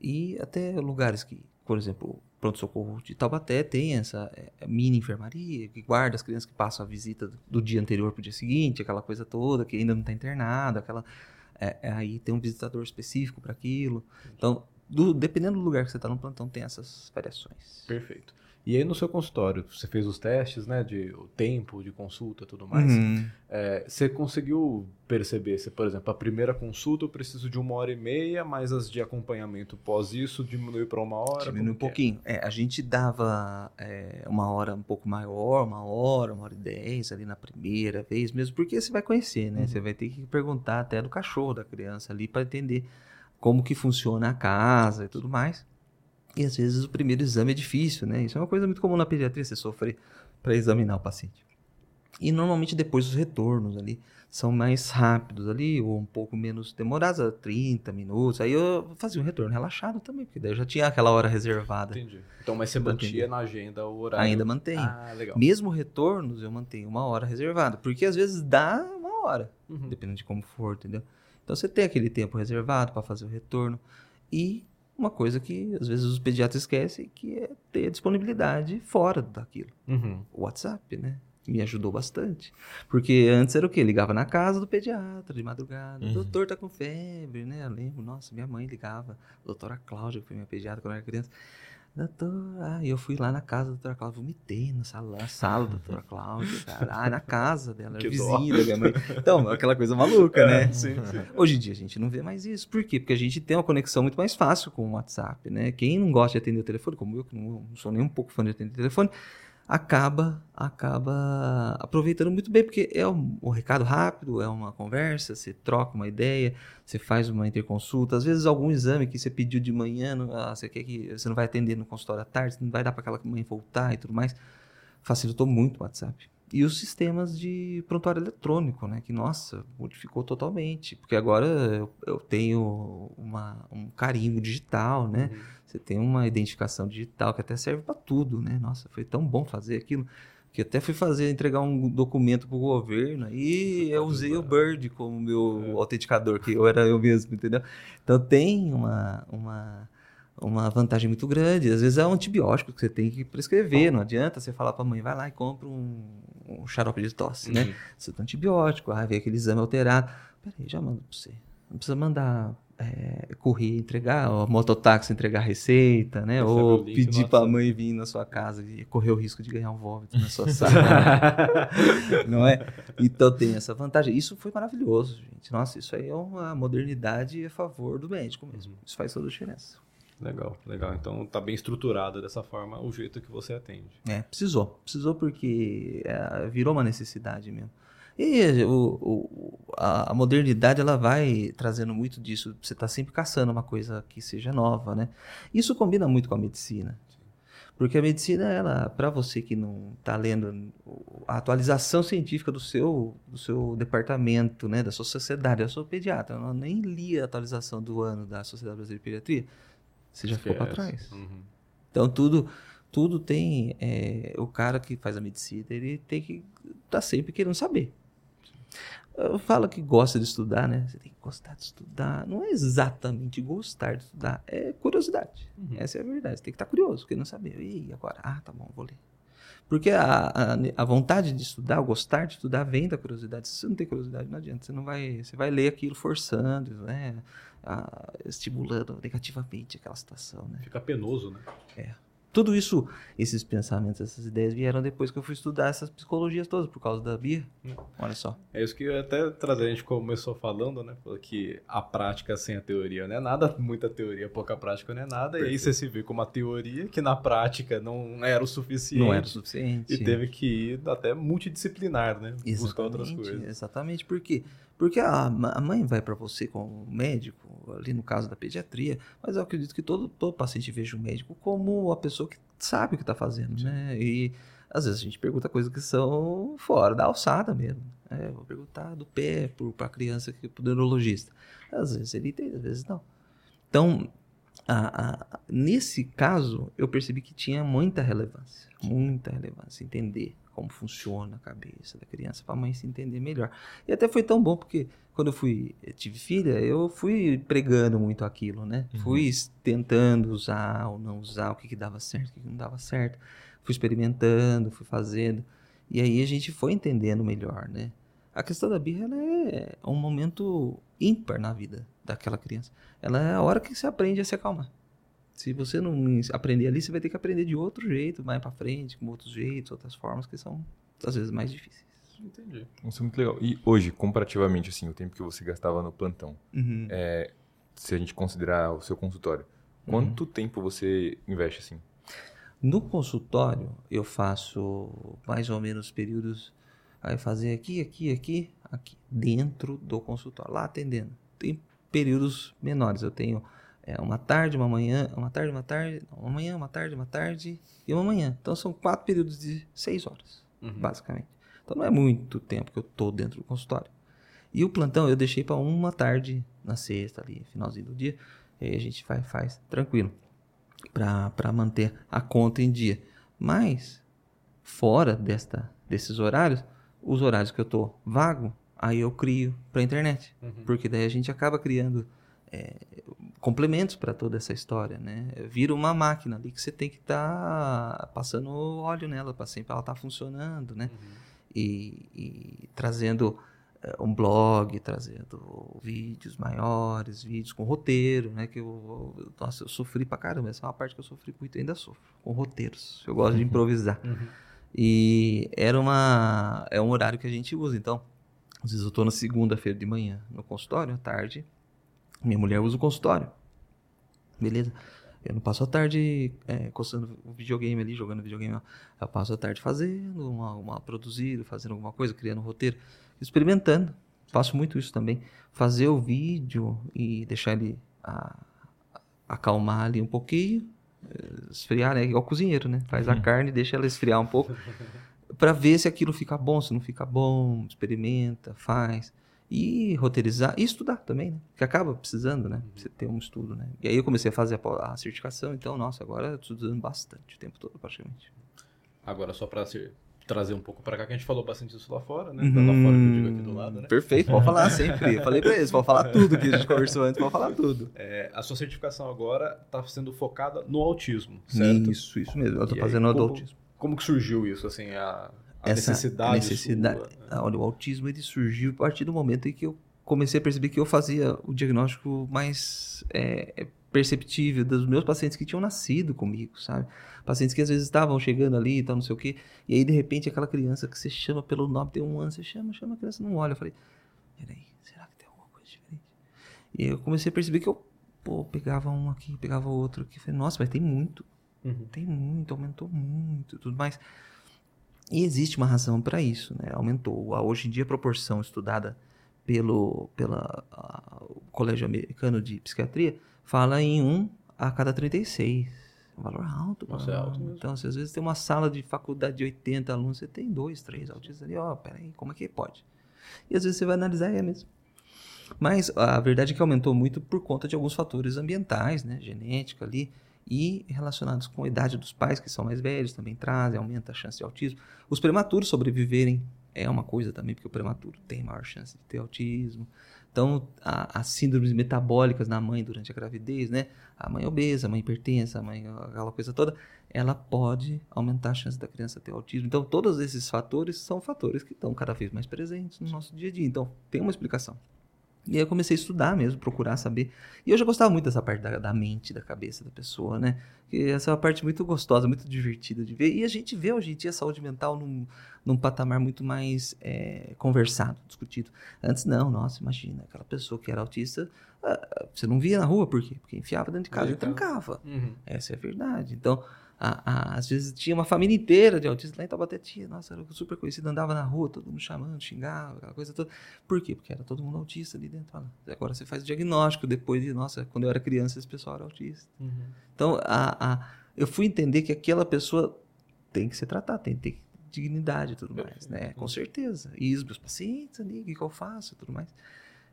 e até lugares que, por exemplo, pronto-socorro de Taubaté tem essa é, mini enfermaria que guarda as crianças que passam a visita do, dia anterior para o dia seguinte, aquela coisa toda, que ainda não está internado, aquela, é, é, aí tem um visitador específico para aquilo. Então, do, dependendo do lugar que você está no plantão, tem essas variações. Perfeito. E aí no seu consultório, você fez os testes, né, de o tempo de consulta e tudo mais. Uhum. É, você conseguiu perceber se, por exemplo, a primeira consulta eu preciso de uma hora e meia, mas as de acompanhamento pós isso diminui para uma hora? Diminui um é? pouquinho. É? é? a gente dava é, uma hora um pouco maior, uma hora, uma hora e dez ali na primeira vez mesmo, porque você vai conhecer, né? Uhum. Você vai ter que perguntar até do cachorro da criança ali para entender como que funciona a casa e tudo mais. E às vezes o primeiro exame é difícil, né? Isso é uma coisa muito comum na pediatria, você sofrer para examinar o paciente. E normalmente depois os retornos ali são mais rápidos ali, ou um pouco menos demorados, 30 minutos. Aí eu fazia um retorno relaxado também, porque daí eu já tinha aquela hora reservada. Entendi. Então, mas você mantinha na agenda o horário? Ainda mantenho. Ah, legal. Mesmo retornos, eu mantenho uma hora reservada, porque às vezes dá uma hora, uhum. dependendo de como for, entendeu? Então você tem aquele tempo reservado para fazer o retorno. E uma coisa que às vezes os pediatras esquecem, que é ter disponibilidade fora daquilo. Uhum. O WhatsApp, né? Me ajudou bastante. Porque antes era o quê? Ligava na casa do pediatra de madrugada. Uhum. Doutor tá com febre, né? Eu lembro, nossa, minha mãe ligava. Doutora Cláudia, que foi minha pediatra quando eu era criança doutor, ah, eu fui lá na casa da doutora Cláudia, vomitei na sala, na sala da doutora Cláudia, cara. Ah, na casa dela, que vizinha da minha mãe. Então, aquela coisa maluca, né? É, sim, sim. Hoje em dia a gente não vê mais isso. Por quê? Porque a gente tem uma conexão muito mais fácil com o WhatsApp, né? Quem não gosta de atender o telefone, como eu, que não, não sou nem um pouco fã de atender o telefone, acaba acaba aproveitando muito bem, porque é um, um, recado rápido, é uma conversa, você troca uma ideia, você faz uma interconsulta, às vezes algum exame que você pediu de manhã, ah, você quer que você não vai atender no consultório à tarde, não vai dar para aquela mãe voltar e tudo mais, facilitou muito o WhatsApp. E os sistemas de prontuário eletrônico, né? Que, nossa, modificou totalmente. Porque agora eu, eu tenho uma, um carimbo digital, né? Uhum. Você tem uma identificação digital que até serve para tudo, né? Nossa, foi tão bom fazer aquilo que até fui fazer entregar um documento para o governo e eu usei o Bird como meu é. autenticador, que eu era eu mesmo, entendeu? Então tem uma, uma uma vantagem muito grande. Às vezes é um antibiótico que você tem que prescrever. Não adianta você falar para a mãe, vai lá e compra um, um xarope de tosse, né? uhum. né? Você tem antibiótico, ah, vem aquele exame alterado. Peraí, já mando para você. Não precisa mandar é, correr, entregar, ou mototáxi entregar receita, né? ou pedir para a mãe vir na sua casa e correr o risco de ganhar um vômito na sua sala. não é? Então tem essa vantagem. Isso foi maravilhoso, gente. Nossa, isso aí é uma modernidade a favor do médico mesmo. Isso faz toda a diferença. Legal, legal. Então tá bem estruturado dessa forma o jeito que você atende. É, precisou. Precisou porque é, virou uma necessidade mesmo. E o, o, a, modernidade ela vai trazendo muito disso. Você está sempre caçando uma coisa que seja nova, né? Isso combina muito com a medicina. Porque a medicina, ela, para você que não está lendo a atualização científica do seu, do seu departamento, né, da sua sociedade, eu sou pediatra, eu nem li a atualização do ano da Sociedade Brasileira de Pediatria, você já ficou para trás. Uhum. Então tudo tudo tem é, o cara que faz a medicina, ele tem que tá sempre querendo saber. Fala que gosta de estudar, né? Você tem que gostar de estudar. Não é exatamente gostar de estudar, é curiosidade. Uhum. Essa é a verdade. Você tem que estar tá curioso, querendo saber. E agora? Ah, tá bom, vou ler. Porque a, a, a, vontade de estudar, o gostar de estudar, vem da curiosidade. Se você não tem curiosidade, não adianta. Você não vai, você vai ler aquilo forçando, né? Ah, estimulando negativamente aquela situação, né? Fica penoso, né? É. Tudo isso, esses pensamentos, essas ideias vieram depois que eu fui estudar essas psicologias todas, por causa da Bia. Hum. Olha só. É isso que eu até trazer, a gente começou falando, né? Que a prática sem a teoria não é nada, muita teoria, pouca prática não é nada. Perfeito. E aí você se vê com uma teoria que na prática não era o suficiente. Não era o suficiente. E teve que ir até multidisciplinar, né? Exatamente, Buscar outras coisas. Exatamente, por quê? Porque a, a mãe vai para você como médico, ali no caso da pediatria, mas eu acredito que todo, todo paciente veja o médico como a pessoa que sabe o que está fazendo, né? E às vezes a gente pergunta coisas que são fora da alçada mesmo. É, vou perguntar do pé para a criança que para o neurologista. Às vezes ele entende, às vezes não. Então, a, a, nesse caso, eu percebi que tinha muita relevância, muita relevância, entender como funciona a cabeça da criança, para a mãe se entender melhor. E até foi tão bom, porque quando eu fui, eu tive filha, eu fui pregando muito aquilo, né? Uhum. Fui tentando usar ou não usar, o que, que dava certo, o que, que não dava certo. Fui experimentando, fui fazendo. E aí a gente foi entendendo melhor, né? A questão da birra é um momento ímpar na vida daquela criança. Ela é a hora que você aprende a se acalmar. Se você não aprender ali, você vai ter que aprender de outro jeito, mais para frente, com outros jeitos, outras formas que são às vezes mais difíceis. Entendi. Isso é muito legal. E hoje, comparativamente, assim, o tempo que você gastava no plantão, uhum. é, se a gente considerar o seu consultório, quanto uhum. tempo você investe assim? No consultório, eu faço mais ou menos períodos. Aí fazer aqui, aqui, aqui, aqui, dentro do consultório, lá atendendo. Tem períodos menores. Eu tenho é uma tarde, uma manhã, uma tarde, uma tarde, uma manhã, uma tarde, uma tarde e uma manhã. Então são quatro períodos de seis horas, uhum. basicamente. Então não é muito tempo que eu tô dentro do consultório. E o plantão eu deixei para uma tarde na sexta ali, finalzinho do dia. E aí a gente faz, faz tranquilo para manter a conta em dia. Mas fora desta, desses horários, os horários que eu tô vago, aí eu crio para internet, uhum. porque daí a gente acaba criando é, complementos para toda essa história, né? Vira uma máquina ali que você tem que estar tá passando óleo nela para sempre ela estar tá funcionando, né? Uhum. E, e, trazendo uh, um blog, trazendo vídeos maiores, vídeos com roteiro, né? Que eu, eu, nossa, eu sofri pra caramba. Essa é uma parte que eu sofri muito e ainda sofro com roteiros. Eu gosto uhum. de improvisar. E era uma é um horário que a gente usa. Então, às vezes eu estou na segunda-feira de manhã no consultório, à tarde minha mulher usa o consultório. Beleza? Eu não passo a tarde é, coçando o videogame ali, jogando videogame. Eu passo a tarde fazendo, uma, uma fazendo alguma coisa, criando um roteiro, experimentando. Faço muito isso também. Fazer o vídeo e deixar ele a, acalmar ali um pouquinho, esfriar, né? Igual cozinheiro, né? Faz a uhum. carne, deixa ela esfriar um pouco, para ver se aquilo fica bom, se não fica bom, experimenta, faz e roteirizar e estudar também, né? Que acaba precisando, né? Você ter um estudo, né? E aí eu comecei a fazer a, a certificação, então, nossa, agora eu estou estudando bastante o tempo todo, praticamente. Agora, só para trazer um pouco para cá, que a gente falou bastante disso lá fora, né? Uhum. Lá fora que eu digo aqui do lado, né? Perfeito, pode falar sempre. Eu falei para eles, pode falar tudo que a gente conversou antes, pode falar tudo. É, a sua certificação agora está sendo focada no autismo, certo? Isso, isso mesmo. Eu estou fazendo aí, como, autismo. Como que surgiu isso, assim, a, a essa necessidade. necessidade sua, né? Olha, o autismo ele surgiu a partir do momento em que eu comecei a perceber que eu fazia o diagnóstico mais é, perceptível dos meus pacientes que tinham nascido comigo, sabe? Pacientes que às vezes estavam chegando ali e tal, não sei o quê. E aí, de repente, aquela criança que você chama pelo nome, tem um ano, você chama, chama, a criança não olha. Eu falei, peraí, será que tem alguma coisa diferente? E aí eu comecei a perceber que eu, pô, pegava um aqui, pegava outro aqui. Falei, nossa, mas tem muito. Uhum. Tem muito, aumentou muito, tudo mais. E existe uma razão para isso, né? Aumentou. Hoje em dia, a proporção estudada pelo pela, a, o Colégio Americano de Psiquiatria fala em 1 a cada 36. É um valor alto. Nossa, é alto mesmo. Então, se às vezes tem uma sala de faculdade de 80 alunos, você tem dois, três autistas ali, ó, oh, peraí, como é que pode? E às vezes você vai analisar é mesmo. Mas a verdade é que aumentou muito por conta de alguns fatores ambientais, né? Genética ali e relacionados com a idade dos pais, que são mais velhos, também trazem, aumenta a chance de autismo. Os prematuros sobreviverem é uma coisa também, porque o prematuro tem maior chance de ter autismo. Então, as síndromes metabólicas na mãe durante a gravidez, né? A mãe obesa, a mãe hipertensa, a mãe aquela coisa toda, ela pode aumentar a chance da criança ter autismo. Então, todos esses fatores são fatores que estão cada vez mais presentes no nosso dia a dia. Então, tem uma explicação. E aí eu comecei a estudar mesmo, procurar saber. E eu já gostava muito dessa parte da, da mente, da cabeça da pessoa, né? Que essa é uma parte muito gostosa, muito divertida de ver. E a gente vê hoje em dia a saúde mental num, num patamar muito mais é, conversado, discutido. Antes não, nossa, imagina, aquela pessoa que era autista, ah, você não via na rua, por quê? Porque enfiava dentro de casa e trancava. Uhum. Essa é a verdade. Então, a, a, às vezes tinha uma família inteira de autistas lá em Taubaté, tinha, nossa, era super conhecido, andava na rua, todo mundo chamando, xingava, aquela coisa toda. Por quê? Porque era todo mundo autista ali dentro. Fala. Agora você faz o diagnóstico depois de, nossa, quando eu era criança, esse pessoal era autista. Uhum. Então, a, a, eu fui entender que aquela pessoa tem que ser tratada, tem que ter dignidade e tudo mais, né? Com certeza. E os meus pacientes ali, o que, que eu faço e tudo mais.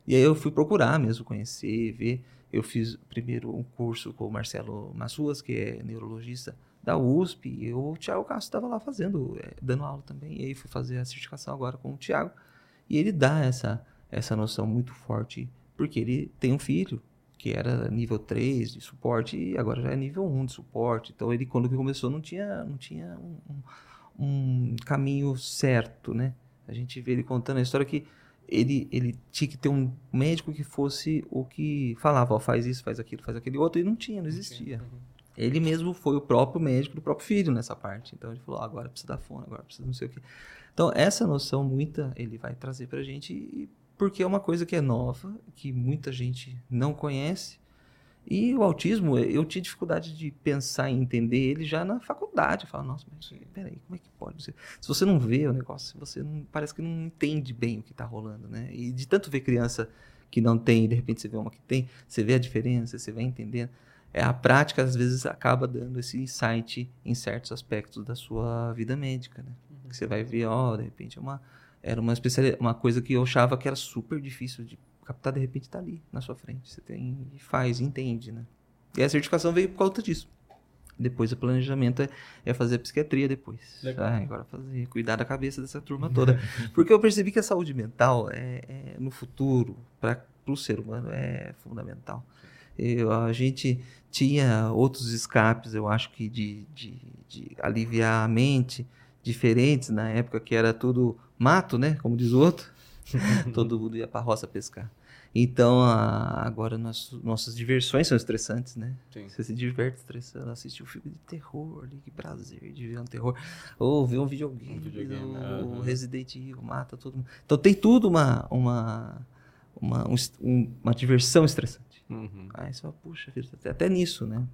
E aí eu fui procurar mesmo, conhecer, ver. Eu fiz primeiro um curso com o Marcelo Massuas, que é neurologista, da USP, e o Tiago Castro estava lá fazendo, é, dando aula também, e aí fui fazer a certificação agora com o Tiago, e ele dá essa, essa noção muito forte, porque ele tem um filho que era nível 3 de suporte e agora já é nível 1 de suporte, então ele quando começou não tinha, não tinha um, um caminho certo, né? A gente vê ele contando a história que ele, ele tinha que ter um médico que fosse o que falava, ó, faz isso, faz aquilo, faz aquele outro, e não tinha, não existia. Uhum. Ele mesmo foi o próprio médico do próprio filho nessa parte. Então ele falou: ah, agora precisa dar fone, agora precisa não sei o quê. Então essa noção muita ele vai trazer pra gente porque é uma coisa que é nova, que muita gente não conhece. E o autismo, eu tinha dificuldade de pensar e entender ele já na faculdade. Eu falo, nossa, mas peraí, como é que pode ser? Se você não vê o negócio, você não, parece que não entende bem o que está rolando, né? E de tanto ver criança que não tem, e de repente você vê uma que tem, você vê a diferença, você vai entendendo é, a prática às vezes acaba dando esse insight em certos aspectos da sua vida médica, né? Uhum. Você vai ver, ó, de repente é uma era uma especialidade, uma coisa que eu achava que era super difícil de captar, de repente está ali na sua frente. Você tem e faz, entende, né? E a certificação veio por causa disso. Depois o planejamento é, é fazer a psiquiatria depois. Ah, agora fazer, cuidar da cabeça dessa turma toda. Porque eu percebi que a saúde mental é, é no futuro, para o ser humano, é fundamental. Eu, a gente tinha outros escapes, eu acho que de, de, de, aliviar a mente, diferentes na época que era tudo mato, né? Como diz o outro. Todo mundo ia para a roça pescar. Então, a, agora nosso, nossas diversões são estressantes, né? Sim. Você se diverte estressando, assistir um filme de terror ali, que prazer de ver um terror. Ou ver um videogame, um videogame uhum. Resident Evil, mata todo mundo. Então tem tudo uma, uma, uma, um, uma diversão estressante. Uhum. Aí você fala, puxa, até, até nisso, né?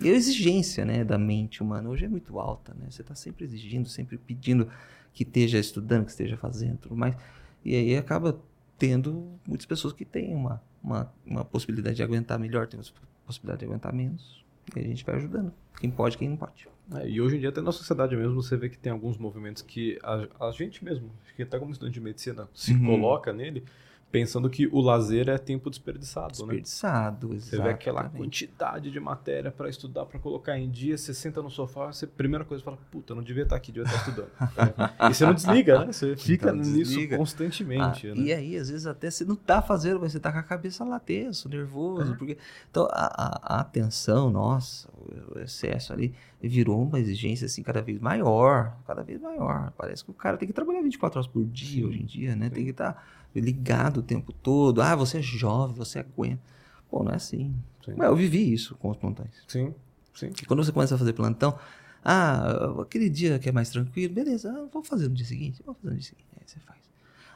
E a exigência né, da mente humana hoje é muito alta, né? Você está sempre exigindo, sempre pedindo que esteja estudando, que esteja fazendo tudo mais. E aí acaba tendo muitas pessoas que têm uma, uma, uma possibilidade de aguentar melhor, tem possibilidade de aguentar menos. E a gente vai ajudando. Quem pode, quem não pode. É, e hoje em dia, até na sociedade mesmo, você vê que tem alguns movimentos que a, a gente mesmo, que até como estudante de medicina, se uhum. coloca nele, pensando que o lazer é tempo desperdiçado, desperdiçado né? Desperdiçado, Você vê aquela quantidade de matéria para estudar, para colocar em dia, você senta no sofá, você primeira coisa fala, puta, eu não devia estar aqui, devia estar estudando. e você não desliga, né? Você fica então, nisso desliga. constantemente. Ah, né? E aí, às vezes, até você não tá fazendo, mas você tá com a cabeça lá tenso, nervoso, é. porque... Então, a, a, atenção, nossa, o excesso ali virou uma exigência, assim, cada vez maior, cada vez maior. Parece que o cara tem que trabalhar 24 horas por dia hoje em dia, né? Tem que estar... Tá ligado o tempo todo. Ah, você é jovem, você aguenta. Pô, não é assim. Mas eu vivi isso com os plantões. Sim, sim. E quando você começa a fazer plantão, ah, aquele dia que é mais tranquilo, beleza, ah, vou fazer no dia seguinte, vou fazer no dia seguinte. Aí você faz.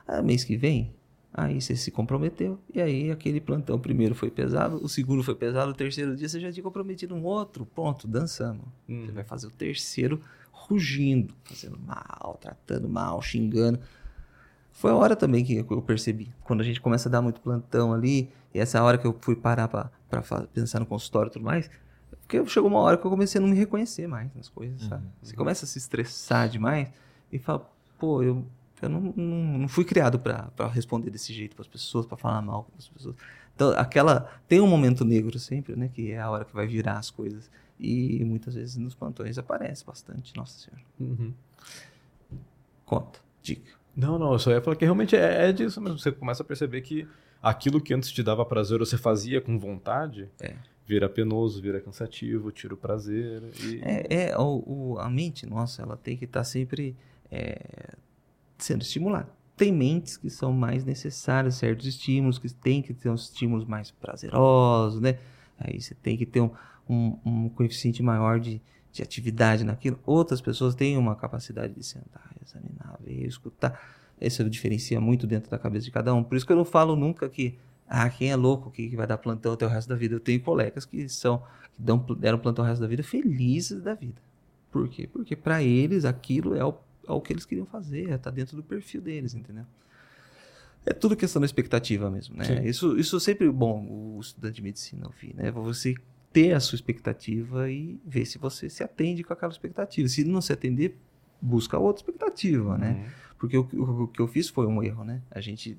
Ah, mês que vem, aí você se comprometeu, e aí aquele plantão, o primeiro foi pesado, o segundo foi pesado, o terceiro dia você já tinha comprometido um outro, pronto, dançamos. Hum. Você vai fazer o terceiro rugindo, fazendo mal, tratando mal, xingando. Foi a hora também que eu percebi. Quando a gente começa a dar muito plantão ali, e essa é a hora que eu fui parar para pensar no consultório e tudo mais, porque chegou uma hora que eu comecei a não me reconhecer mais nas coisas, sabe? Uhum. Você começa a se estressar demais e fala, pô, eu, eu não, não, não fui criado para responder desse jeito para as pessoas, para falar mal com as pessoas. Então, aquela. Tem um momento negro sempre, né? Que é a hora que vai virar as coisas. E muitas vezes nos plantões aparece bastante, nossa senhora. Uhum. Conta, dica. Não, não, eu só ia falar que realmente é, é disso mesmo. Você começa a perceber que aquilo que antes te dava prazer, você fazia com vontade, é. vira penoso, vira cansativo, tira o prazer. E... É, é o, o, a mente, nossa, ela tem que estar tá sempre é, sendo estimulada. Tem mentes que são mais necessárias, certos estímulos, que tem que ter uns estímulos mais prazerosos, né? Aí você tem que ter um, um, um coeficiente maior de, de atividade naquilo. Outras pessoas têm uma capacidade de sentar, examinar, ver, escutar. Isso diferencia muito dentro da cabeça de cada um. Por isso que eu não falo nunca que ah, quem é louco que, vai dar plantão até o resto da vida. Eu tenho colegas que são que dão, deram plantão o resto da vida felizes da vida. Por quê? Porque para eles aquilo é o, é o que eles queriam fazer, está dentro do perfil deles, entendeu? É tudo questão da expectativa mesmo, né? Isso, isso é sempre bom o estudante de medicina ouvir, né? Você ter a sua expectativa e ver se você se atende com aquela expectativa. Se não se atender, busca outra expectativa, né? Uhum. Porque o, o, o, que eu fiz foi um erro, né? A gente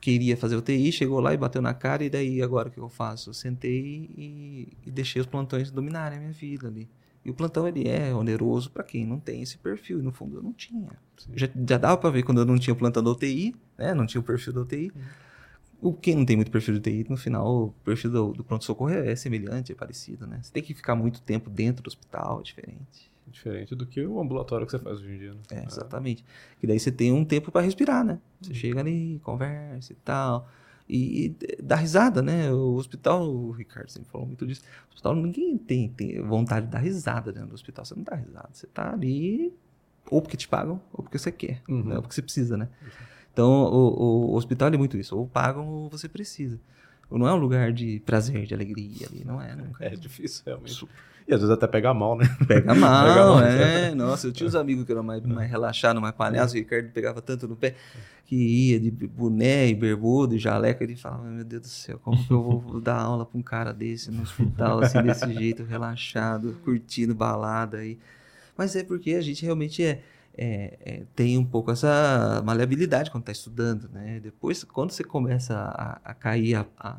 queria fazer o TI, chegou lá e bateu na cara, e daí agora o que eu faço? Eu sentei e, e deixei os plantões dominarem a minha vida ali. E o plantão ele é oneroso para quem não tem esse perfil, e no fundo eu não tinha. Já, já dava para ver quando eu não tinha o plantão da UTI, né? Não tinha o perfil da UTI. Uhum. O quem não tem muito perfil de TI, no final, o perfil do, do pronto-socorro é, é, semelhante, é parecido, né? Você tem que ficar muito tempo dentro do hospital, é diferente. Diferente do que o ambulatório que você faz hoje em dia, né? É, exatamente. E daí você tem um tempo para respirar, né? Você uhum. chega ali, conversa e tal. E, e dá risada, né? O hospital, o Ricardo sempre falou muito disso. O hospital, ninguém tem, tem vontade de dar risada dentro do hospital. Você não dá risada. Você tá ali ou porque te pagam, ou porque você quer, uhum. né? ou porque você precisa, né? Uhum. Então, o, o hospital é muito isso. Ou pagam ou você precisa. Ou não é um lugar de prazer, de alegria ali. Não é, nunca. É difícil, realmente. Super. E às vezes até pega mal, né? Pega mal, pega mal é. é. Nossa, eu tinha uns amigos que eram mais, mais relaxados, mais palhaços. O Ricardo pegava tanto no pé que ia de boné e bermuda e jaleca. Ele falava, meu Deus do céu, como que eu vou dar aula para um cara desse no hospital, assim, desse jeito, relaxado, curtindo balada aí. Mas é porque a gente realmente é é, é, tem um pouco essa maleabilidade quando está estudando, né? Depois, quando você começa a, a cair, a, a,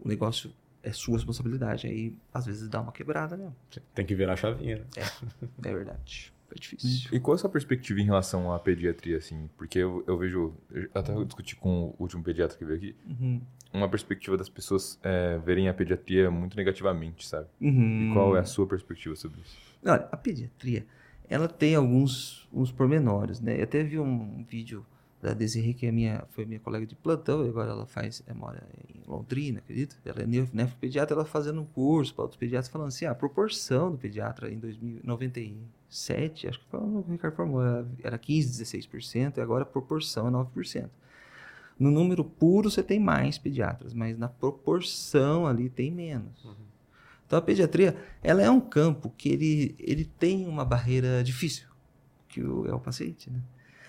o negócio é sua responsabilidade, aí às vezes dá uma quebrada mesmo. Tem que virar a chavinha, né? É, é verdade. É difícil. E, e qual é a sua perspectiva em relação à pediatria, assim? Porque eu, eu vejo, eu até eu discuti com o último pediatra que veio aqui, uhum. uma perspectiva das pessoas é, verem a pediatria muito negativamente, sabe? Uhum. E qual é a sua perspectiva sobre isso? Olha, a pediatria ela tem alguns uns pormenores, né? Eu até vi um vídeo da Desiree, que é minha, foi minha colega de plantão, e agora ela faz, é, mora em Londrina, acredito. Ela é nefropediatra, ela fazendo um curso para outros pediatras, falando assim, ah, a proporção do pediatra em 1997, acho que foi o Ricardo formou, era 15, 16%, e agora a proporção é 9%. No número puro você tem mais pediatras, mas na proporção ali tem menos. Uhum. Então a pediatria, ela é um campo que ele, ele tem uma barreira difícil, que o, é o paciente, né?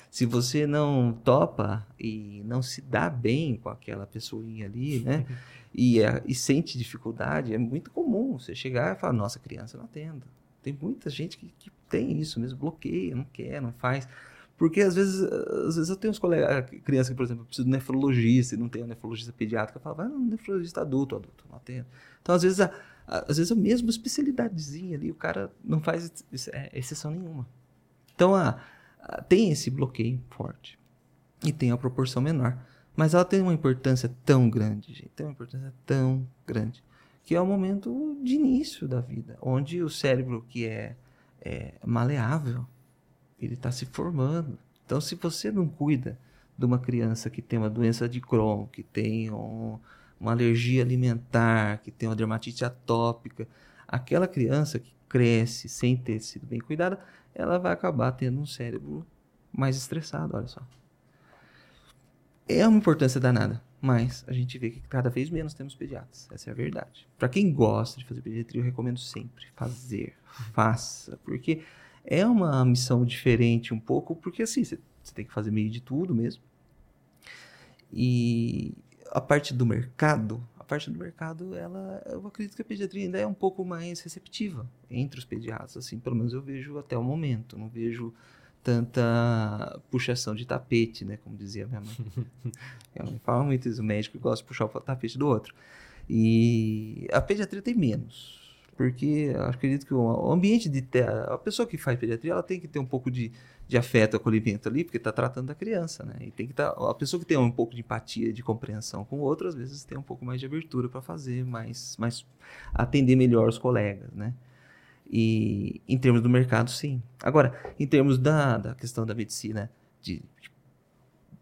Se você não topa e não se dá bem com aquela pessoinha ali, né? e, é, e sente dificuldade, é muito comum você chegar e falar, nossa, criança não atenda. Tem muita gente que, que tem isso mesmo, bloqueia, não quer, não faz. Porque às vezes, às vezes eu tenho uns colegas, criança que, por exemplo, precisa de nefrologista e não tem um nefrologista pediátrico, eu falo, vai no nefrologista adulto, adulto, não atende. Então, às vezes, a, às vezes a mesma especialidadezinha ali, o cara não faz é, exceção nenhuma. Então, a, a, tem esse bloqueio forte e tem a proporção menor. Mas ela tem uma importância tão grande, gente, tem uma importância tão grande, que é o momento de início da vida, onde o cérebro que é, é maleável, ele está se formando. Então, se você não cuida de uma criança que tem uma doença de Crohn, que tem um, uma alergia alimentar, que tem uma dermatite atópica, aquela criança que cresce sem ter sido bem cuidada, ela vai acabar tendo um cérebro mais estressado, olha só é uma importância danada. Mas a gente vê que cada vez menos temos pediatras. Essa é a verdade. Para quem gosta de fazer pediatria, eu recomendo sempre fazer. Faça. Porque é uma missão diferente um pouco, porque assim, você, tem que fazer meio de tudo mesmo. E a parte do mercado, a parte do mercado, ela, eu acredito que a pediatria ainda é um pouco mais receptiva entre os pediatras, assim, pelo menos eu vejo até o momento. Não vejo tanta puxação de tapete, né? Como dizia minha mãe. minha mãe fala muito isso, o médico gosta de puxar o tapete do outro. E a pediatria tem menos. Porque acredito que o ambiente de terra, a pessoa que faz pediatria, ela tem que ter um pouco de, de afeto, acolhimento ali, porque está tratando da criança, né? E tem que tá, a pessoa que tem um pouco de empatia, de compreensão com o outro, às vezes tem um pouco mais de abertura para fazer, mais, mais atender melhor os colegas, né? E em termos do mercado, sim. Agora, em termos da, da questão da medicina, de, de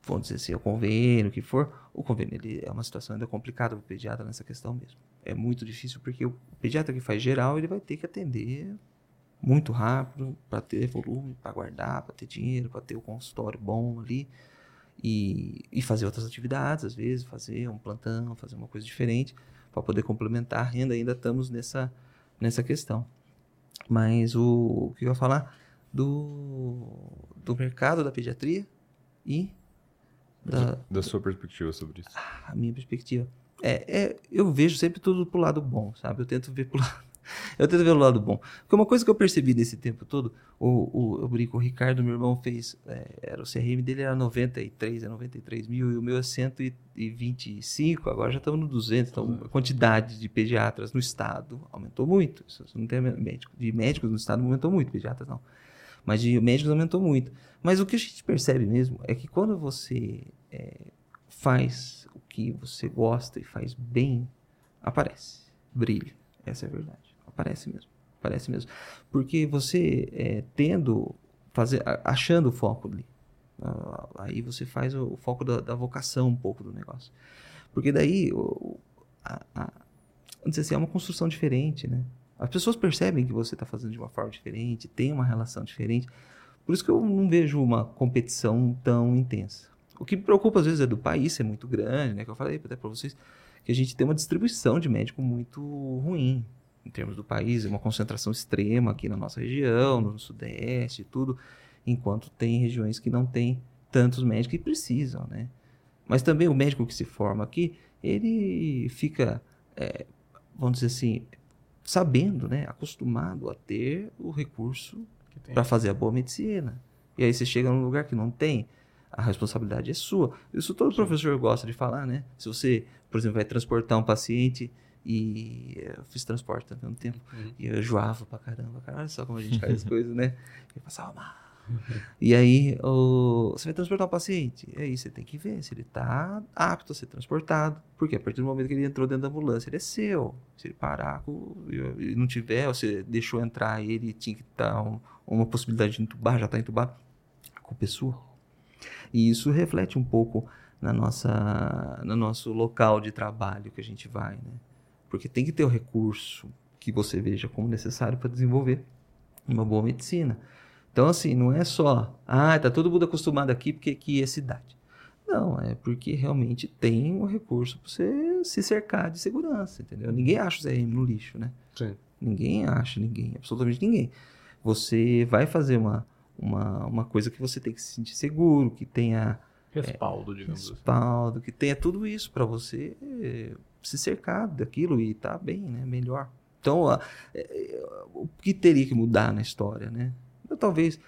vamos dizer assim, o convênio, o que for, o convênio ele é uma situação ainda complicada para o pediatra nessa questão mesmo. É muito difícil porque o pediatra que faz geral, ele vai ter que atender muito rápido para ter volume, para guardar, para ter dinheiro, para ter o consultório bom ali e, e fazer outras atividades, às vezes, fazer um plantão, fazer uma coisa diferente para poder complementar a renda. Ainda estamos nessa, nessa questão. Mas o, o que eu ia falar do, do mercado da pediatria e da, da sua perspectiva sobre isso. Ah, a minha perspectiva. É, é, eu vejo sempre tudo pro lado bom, sabe? Eu tento ver pro lado, eu tento ver o lado bom. Porque uma coisa que eu percebi nesse tempo todo, o, o, eu brinco, o Ricardo, meu irmão, fez. É, era, o CRM dele era 93, é 93 mil, e o meu é 125, agora já estamos no 200. Então, a quantidade de pediatras no estado aumentou muito. Isso não tem médico. De médicos no estado aumentou muito, pediatras não. Mas de médicos aumentou muito. Mas o que a gente percebe mesmo é que quando você é, faz o que você gosta e faz bem, aparece, brilha. Essa é a verdade. Aparece mesmo. Aparece mesmo. Porque você é, tendo, fazer, achando o foco ali, aí você faz o, o foco da, da, vocação um pouco do negócio. Porque daí, o, a, a, dizer assim, é uma construção diferente, né? As pessoas percebem que você está fazendo de uma forma diferente, tem uma relação diferente. Por isso que eu não vejo uma competição tão intensa. O que me preocupa às vezes é do país ser muito grande, né? Que eu falei até para vocês que a gente tem uma distribuição de médico muito ruim em termos do país, é uma concentração extrema aqui na nossa região, no sudeste e tudo, enquanto tem regiões que não tem tantos médicos que precisam, né? Mas também o médico que se forma aqui, ele fica, é, vamos dizer assim, sabendo, né, acostumado a ter o recurso para fazer a boa medicina. E aí você chega num lugar que não tem, a responsabilidade é sua. Isso todo Sim. professor gosta de falar, né? Se você, por exemplo, vai transportar um paciente e eu fiz transporte também um tempo. Uhum. E eu joava pra caramba. Cara, olha só como a gente faz as coisas, né? Eu passava mal. E aí, o... você vai transportar um paciente. E aí você tem que ver se ele está apto a ser transportado. Porque a partir do momento que ele entrou dentro da ambulância, ele é seu. Se ele parar e não tiver, você deixou entrar ele tinha que estar um, uma possibilidade de entubar, já está entubado, a culpa é sua. E isso reflete um pouco na nossa, no nosso local de trabalho que a gente vai, né? Porque tem que ter o recurso que você veja como necessário para desenvolver uma boa medicina. Então, assim, não é só, ah, tá todo mundo acostumado aqui porque aqui é cidade. Não, é porque realmente tem o um recurso para você se cercar de segurança, entendeu? Ninguém acha o CRM no lixo, né? Sim. Ninguém acha, ninguém, absolutamente ninguém. Você vai fazer uma, uma, uma coisa que você tem que se sentir seguro, que tenha respaldo, é, digamos assim. respaldo, assim. que tenha tudo isso para você se cercar daquilo e tá bem, né? Melhor. Então, a, é, o que teria que mudar na história, né? Talvez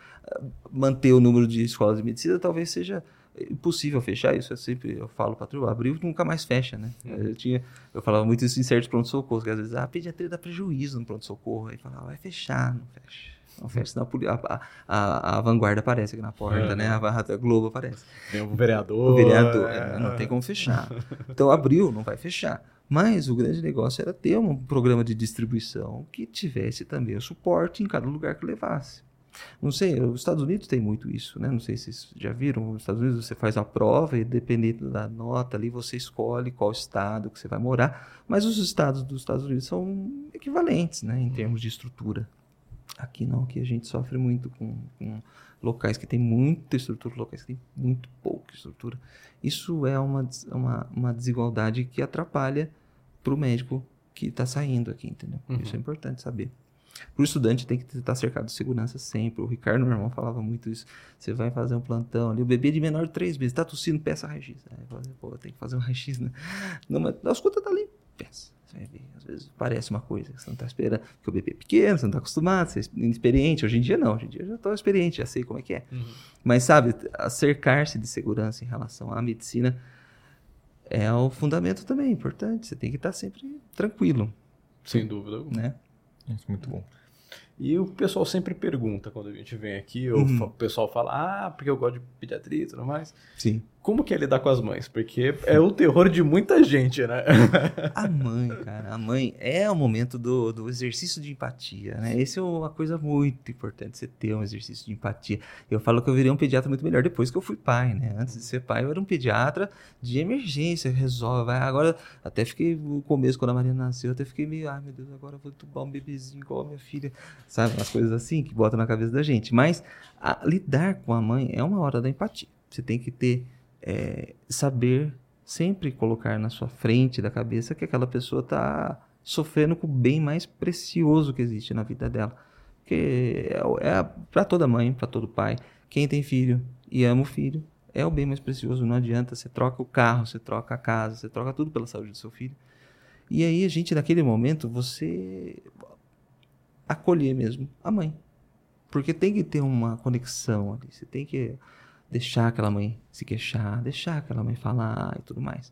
manter o número de escolas de medicina talvez seja impossível fechar isso. Eu sempre eu falo para turma, abril nunca mais fecha, né? Uhum. Eu tinha, eu falava muito isso em certos pronto-socorro, que às vezes ah, a pediatria dá prejuízo no pronto-socorro, aí falava, vai fechar, não fecha. Não fecha, senão a, a, a, vanguarda aparece aqui na porta, é, né? A, a, Globo aparece. Tem o vereador. O vereador, é. não tem como fechar. Então, abril não vai fechar. Mas o grande negócio era ter um programa de distribuição que tivesse também o suporte em cada lugar que levasse. Não sei, os Estados Unidos tem muito isso, né? Não sei se vocês já viram. Nos Estados Unidos você faz a prova e dependendo da nota ali você escolhe qual estado que você vai morar. Mas os estados dos Estados Unidos são equivalentes, né? Em termos de estrutura. Aqui não, aqui a gente sofre muito com, com locais que tem muita estrutura, locais que tem muito pouca estrutura. Isso é uma, uma, uma desigualdade que atrapalha para o médico que está saindo aqui, entendeu? Uhum. Isso é importante saber. Para o estudante tem que estar cercado de segurança sempre. O Ricardo, meu irmão, falava muito isso. Você vai fazer um plantão ali, o bebê de menor de 3 meses, está tossindo, peça raio-x. Pô, tem que fazer um raio-x, né? Não, mas a escuta tá ali, peça. Você vai ver. Às vezes parece uma coisa que você não está esperando, porque o bebê é pequeno, você não está acostumado, você é inexperiente. Hoje em dia não, hoje em dia eu já estou experiente, já sei como é que é. Uhum. Mas sabe, cercar-se de segurança em relação à medicina é o fundamento também importante. Você tem que estar sempre tranquilo. Sem dúvida. Né? Isso, muito bom. E o pessoal sempre pergunta quando a gente vem aqui, ou uhum. o pessoal fala, ah, porque eu gosto de pediatria e tudo mais. Sim. Como que é lidar com as mães? Porque é o terror de muita gente, né? a mãe, cara, a mãe é o momento do, do exercício de empatia, né? Esse é uma coisa muito importante, você ter um exercício de empatia. Eu falo que eu virei um pediatra muito melhor depois que eu fui pai, né? Antes de ser pai, eu era um pediatra de emergência, resolve. Agora, até fiquei no começo, quando a Maria nasceu, até fiquei meio, ai meu Deus, agora eu vou tubar um bebezinho igual a minha filha. Sabe? Umas coisas assim que botam na cabeça da gente. Mas a, lidar com a mãe é uma hora da empatia. Você tem que ter é, saber sempre colocar na sua frente da cabeça que aquela pessoa está sofrendo com o bem mais precioso que existe na vida dela. Que é, é para toda mãe, para todo pai, quem tem filho e ama o filho, é o bem mais precioso. Não adianta, você troca o carro, você troca a casa, você troca tudo pela saúde do seu filho. E aí gente, naquele momento, você acolher mesmo a mãe. Porque tem que ter uma conexão ali. Você tem que deixar aquela mãe se queixar, deixar aquela mãe falar e tudo mais.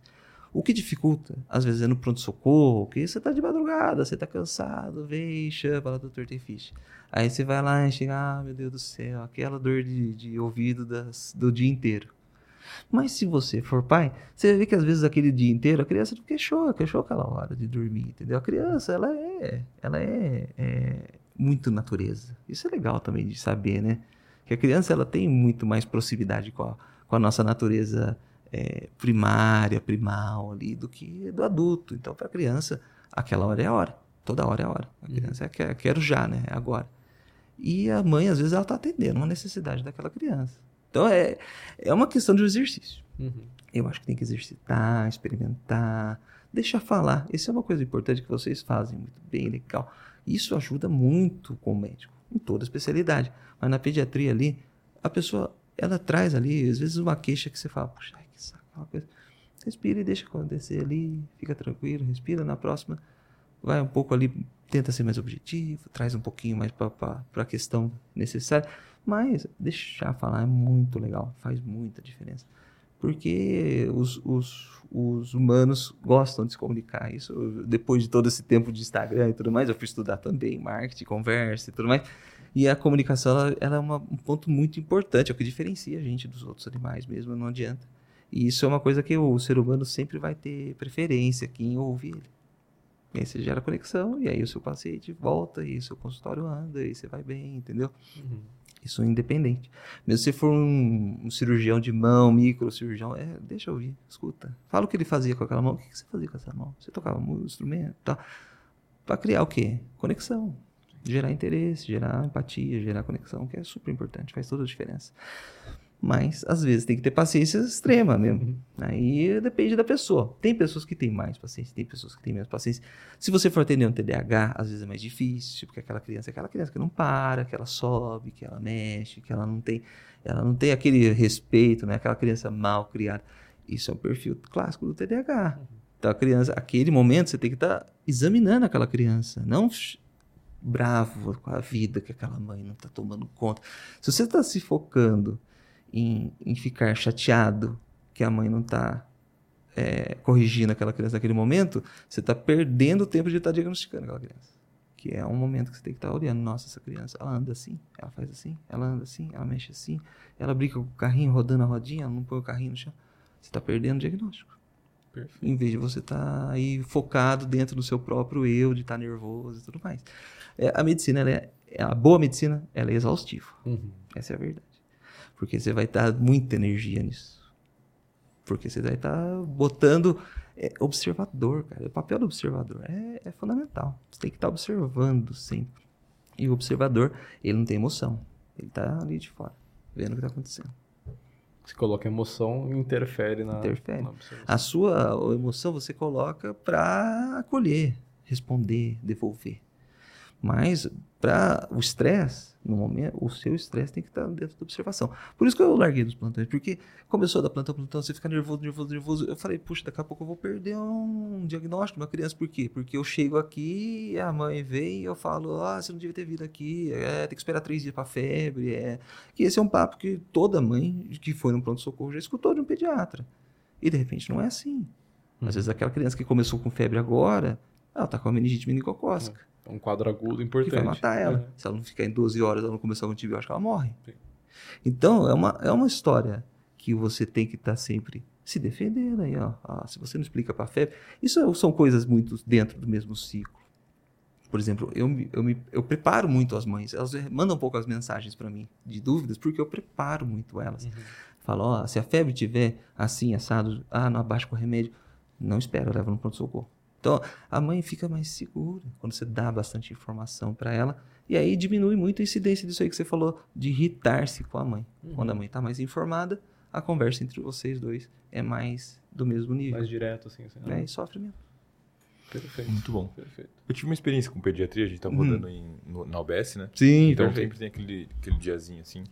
O que dificulta, às vezes, é no pronto-socorro, que você tá de madrugada, você tá cansado, vem, chama lá, doutor tem ficha. Aí você vai lá e chega, ah, meu Deus do céu, aquela dor de, de ouvido das, do dia inteiro. Mas se você for pai, você ver que às vezes aquele dia inteiro a criança não queixou, queixou aquela hora de dormir, entendeu? A criança, ela é, ela é, é muito natureza. Isso é legal também de saber, né? Que a criança ela tem muito mais proximidade com a, com a nossa natureza é, primária, primal ali, do que do adulto. Então, para a criança, aquela hora é a hora. Toda hora é a hora. A uhum. criança uhum. é quero já, né? É agora. E a mãe, às vezes, ela está atendendo uma necessidade daquela criança. Então, é, é uma questão de um exercício. Uhum. Eu acho que tem que exercitar, experimentar, deixar falar. Isso é uma coisa importante que vocês fazem muito bem, legal. Isso ajuda muito com o médico, em toda especialidade. Mas na pediatria ali, a pessoa, ela traz ali, às vezes, uma queixa que você fala, puxa, que saco, uma coisa. Respira e deixa acontecer ali, fica tranquilo, respira. Na próxima, vai um pouco ali, tenta ser mais objetivo, traz um pouquinho mais para a questão necessária. Mas deixar falar é muito legal, faz muita diferença. Porque os, os, os humanos gostam de se comunicar. Isso, depois de todo esse tempo de Instagram e tudo mais, eu fui estudar também marketing, conversa e tudo mais. E a comunicação ela, ela é uma, um ponto muito importante, é o que diferencia a gente dos outros animais mesmo, não adianta. E isso é uma coisa que o ser humano sempre vai ter preferência, quem ouve ele. E aí você gera conexão, e aí o seu paciente volta, e o seu consultório anda, e você vai bem, entendeu? Uhum. Isso é independente. Mesmo se for um, um, cirurgião de mão, microcirurgião, é, deixa eu ouvir, escuta. Fala o que ele fazia com aquela mão. O que você fazia com essa mão? Você tocava um instrumento? Tá. Para criar o quê? Conexão gerar interesse, gerar empatia, gerar conexão, que é super importante, faz toda a diferença. Mas, às vezes, tem que ter paciência extrema mesmo. Uhum. Aí depende da pessoa. Tem pessoas que têm mais paciência, tem pessoas que têm menos paciência. Se você for atender um TDAH, às vezes é mais difícil, porque aquela criança é aquela criança que não para, que ela sobe, que ela mexe, que ela não tem, ela não tem aquele respeito, né? Aquela criança mal criada. Isso é um perfil clássico do TDAH. Uhum. Então, a criança, aquele momento, você tem que estar tá examinando aquela criança, não bravo com a vida que aquela mãe não está tomando conta. Se você está se focando em, em ficar chateado que a mãe não está é, corrigindo aquela criança naquele momento, você está perdendo o tempo de estar tá diagnosticando aquela criança. Que é um momento que você tem que estar tá olhando. Nossa, essa criança, ela anda assim, ela faz assim, ela anda assim, ela mexe assim, ela brinca com o carrinho rodando a rodinha, ela não põe o carrinho no chão. Você está perdendo o diagnóstico. Perfeito. Em vez de você estar tá aí focado dentro do seu próprio eu, de estar tá nervoso e tudo mais. É, a medicina, é, a boa medicina, ela é exaustiva. Uhum. Essa é a verdade. Porque você vai dar muita energia nisso. Porque você vai estar botando é, observador, cara. O papel do observador é, é fundamental. Você tem que estar observando sempre. E o observador, ele não tem emoção. Ele está ali de fora, vendo o que está acontecendo. Se coloca emoção, interfere na. Interfere. Na a sua emoção você coloca para acolher, responder, devolver. Mas para o estresse, no momento, o seu estresse tem que estar dentro da observação. Por isso que eu larguei dos plantões, porque começou da plantão a plantão, você fica nervoso, nervoso, nervoso. Eu falei, puxa, daqui a pouco eu vou perder um diagnóstico de uma criança. Por quê? Porque eu chego aqui, a mãe vem e eu falo, ah, você não devia ter vindo aqui, é, tem que esperar três dias para febre. É. Que esse é um papo que toda mãe que foi no pronto-socorro já escutou de um pediatra. E de repente não é assim. Às uhum. vezes aquela criança que começou com febre agora, ela está com a meningite meningocócica. Uhum. É um quadro agudo importante. Que vai matar ela. Uhum. Se ela não ficar em 12 horas, ela não começar um antibiótico, ela morre. Sim. Então, é uma, é uma história que você tem que estar tá sempre se defendendo aí, ó. Ah, se você não explica para a febre. Isso são coisas muito dentro do mesmo ciclo. Por exemplo, eu, eu, me, eu preparo muito as mães. Elas mandam um pouco as mensagens para mim de dúvidas, porque eu preparo muito elas. Uhum. Falo, ó, se a febre tiver assim, assado, ah, não abaixa com remédio, não espera, leva no pronto-socorro. Então, a mãe fica mais segura quando você dá bastante informação para ela. E aí diminui muito a incidência disso aí que você falou, de irritar-se com a mãe. Uhum. Quando a mãe está mais informada, a conversa entre vocês dois é mais do mesmo nível. Mais direto, assim. assim né? E sofre mesmo. Perfeito. Muito bom. Perfeito. Eu tive uma experiência com pediatria, a gente tá uhum. rodando em, no, na UBS, né? Sim, Então perfeito. sempre tem aquele, aquele diazinho, assim,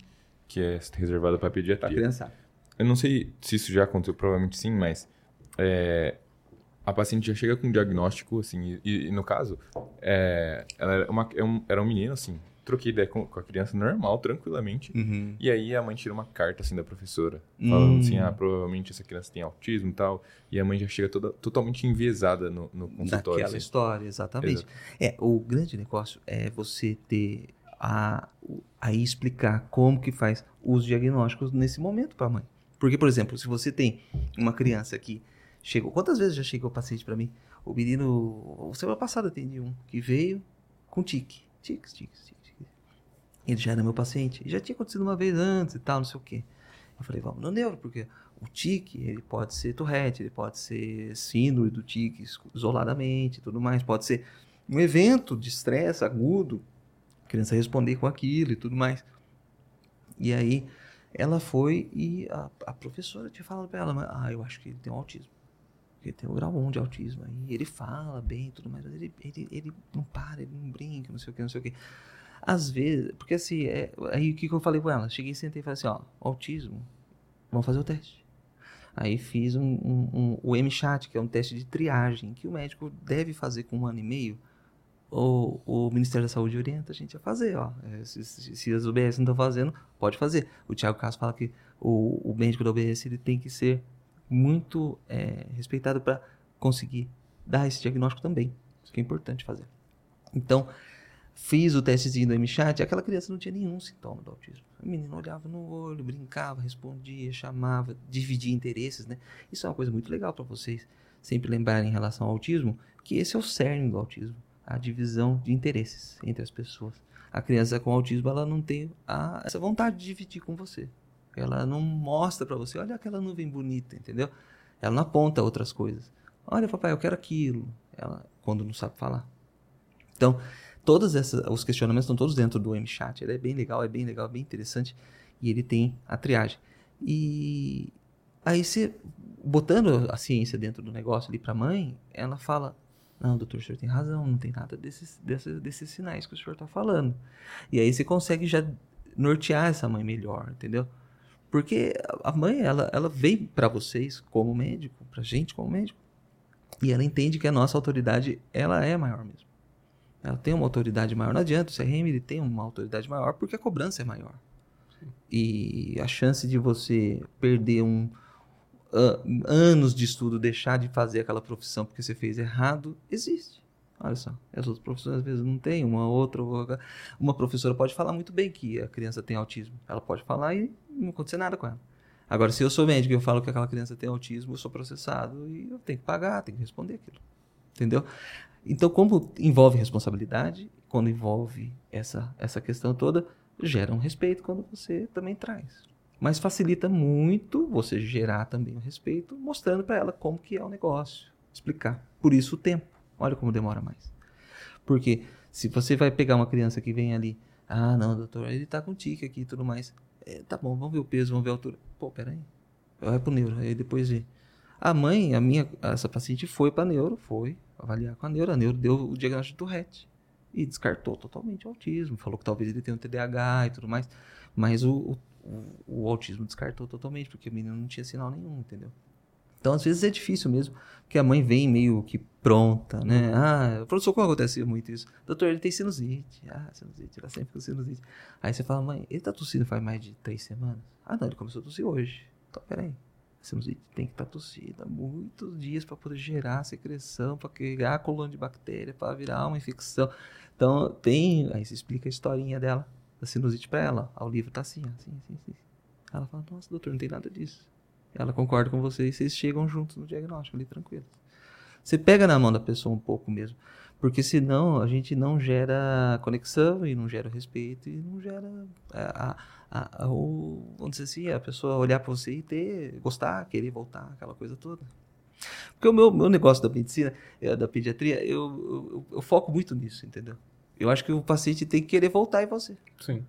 que é reservado para pediatria. Pra criança. Eu não sei se isso já aconteceu, provavelmente sim, mas é, a paciente já chega com um diagnóstico, assim, e, e no caso, é, ela era, uma, é um, era um menino, assim, troquei ideia com, com a criança normal, tranquilamente, uhum. e aí a mãe tira uma carta, assim, da professora, falando assim, uhum. ah, provavelmente essa criança tem autismo e tal, e a mãe já chega toda, totalmente enviesada no, no consultório. Naquela assim. história, exatamente. Exato. É, o grande negócio é você ter a, aí explicar como que faz os diagnósticos nesse momento para a mãe. Porque, por exemplo, se você tem uma criança que Chegou. Quantas vezes já chegou o paciente para mim? O menino, semana passada atendi um que veio com tique. Tiques, tiques, tiques. Ele já era meu paciente. Já tinha acontecido uma vez antes e tal, não sei o quê. Eu falei, vamos no neuro, porque o tique, ele pode ser Tourette, ele pode ser síndrome do tique isoladamente tudo mais. Pode ser um evento de estresse agudo, a criança responder com aquilo e tudo mais. E aí, ela foi e a, a professora tinha falado para ela, ah, eu acho que ele tem um autismo. Ele tem o grau 1 de autismo aí. Ele fala bem e tudo mais, mas ele, ele, ele não para, ele não brinca, não sei o que, não sei o que. Às vezes, porque assim, é, aí o que, que eu falei com ela? Cheguei, sentei e falei assim: ó, autismo, vamos fazer o teste. Aí fiz um, um, um, o MChat, que é um teste de triagem, que o médico deve fazer com um ano e meio. O, o Ministério da Saúde orienta a gente a fazer, ó. É, se, se, se as UBS não estão fazendo, pode fazer. O Tiago Castro fala que o, o médico da UBS ele tem que ser muito é, respeitado para conseguir dar esse diagnóstico também. Isso que é importante fazer. Então, fiz o testezinho do MChat, aquela criança não tinha nenhum sintoma do autismo. O menino olhava no olho, brincava, respondia, chamava, dividia interesses, né? Isso é uma coisa muito legal para vocês sempre lembrarem em relação ao autismo, que esse é o cerne do autismo, a divisão de interesses entre as pessoas. A criança com autismo, ela não tem a, essa vontade de dividir com você. Ela não mostra para você, olha aquela nuvem bonita, entendeu? Ela não aponta outras coisas. Olha, papai, eu quero aquilo. Ela, quando não sabe falar. Então, todos esses, os questionamentos estão todos dentro do MChat. Ele é bem legal, é bem legal, é bem interessante. E ele tem a triagem. E aí você, botando a ciência dentro do negócio ali para a mãe, ela fala: Não, doutor, o senhor tem razão, não tem nada desses, desses, desses sinais que o senhor está falando. E aí você consegue já nortear essa mãe melhor, entendeu? Porque a mãe, ela, ela vem para vocês como médico, pra gente como médico, e ela entende que a nossa autoridade, ela é maior mesmo. Ela tem uma autoridade maior. Não adianta, o CRM ele tem uma autoridade maior porque a cobrança é maior. Sim. E a chance de você perder um, uh, anos de estudo, deixar de fazer aquela profissão porque você fez errado, existe. Olha só, as outras profissões às vezes não tem, uma outra, uma professora pode falar muito bem que a criança tem autismo. Ela pode falar e não acontecer nada com ela. Agora, se eu sou médico e eu falo que aquela criança tem autismo, eu sou processado e eu tenho que pagar, tenho que responder aquilo. Entendeu? Então, como envolve responsabilidade, quando envolve essa, essa questão toda, gera um respeito quando você também traz. Mas facilita muito você gerar também o respeito, mostrando para ela como que é o negócio, explicar. Por isso o tempo. Olha como demora mais. Porque se você vai pegar uma criança que vem ali, ah, não, doutor, ele tá com tique aqui e tudo mais. É, tá bom, vamos ver o peso, vamos ver a altura. Pô, peraí. Vai pro neuro, aí depois vê. A mãe, a minha, essa paciente foi para neuro, foi avaliar com a neuro, a neuro deu o diagnóstico de Tourette e descartou totalmente o autismo, falou que talvez ele tenha um TDAH e tudo mais, mas o, o, o autismo descartou totalmente, porque o menino não tinha sinal nenhum, entendeu? Então, às vezes é difícil mesmo, porque a mãe vem meio que pronta, né? Ah, professor, como acontece muito isso? Doutor, ele tem sinusite. Ah, sinusite, ela sempre com sinusite. Aí você fala, mãe, ele tá tossindo faz mais de três semanas? Ah, não, ele começou a tossir hoje. Então, peraí. Sinusite tem que estar tá tossida muitos dias para poder gerar secreção, para criar colônia de bactéria, para virar uma infecção. Então, tem. Aí você explica a historinha dela, da sinusite para ela. Ah, o livro tá assim, assim, assim, assim. Ela fala, nossa, doutor, não tem nada disso. Ela concorda com você e vocês chegam juntos no diagnóstico ali, tranquilo. Você pega na mão da pessoa um pouco mesmo. Porque senão a gente não gera conexão e não gera respeito e não gera a, a, a, o, vamos dizer assim, a pessoa olhar para você e ter, gostar, querer voltar, aquela coisa toda. Porque o meu, meu negócio da medicina, eh, da pediatria, eu, eu, eu, foco muito nisso, entendeu? Eu acho que o paciente tem que querer voltar em você. Sim.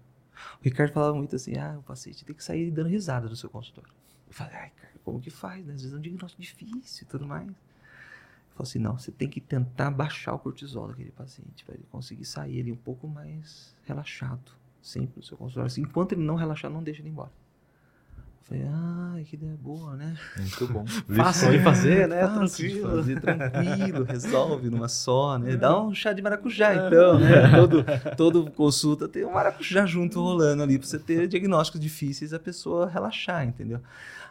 O Ricardo falava muito assim, ah, o paciente tem que sair dando risada do seu consultório. Eu falei, ai, cara, como que faz? Né? Às vezes é um diagnóstico difícil e tudo mais. Eu falei assim, não, você tem que tentar baixar o cortisol daquele paciente, para ele conseguir sair ali um pouco mais relaxado, sempre no seu consultório. Assim, enquanto ele não relaxar, não deixa ele embora. Falei, ah, que ideia boa, né? Muito bom. Fácil de fazer, né? Fácil tranquilo. fazer, tranquilo, resolve numa só, né? Dá um chá de maracujá, então, né? Todo, todo consulta tem um maracujá junto rolando ali, pra você ter diagnósticos difíceis e a pessoa relaxar, entendeu?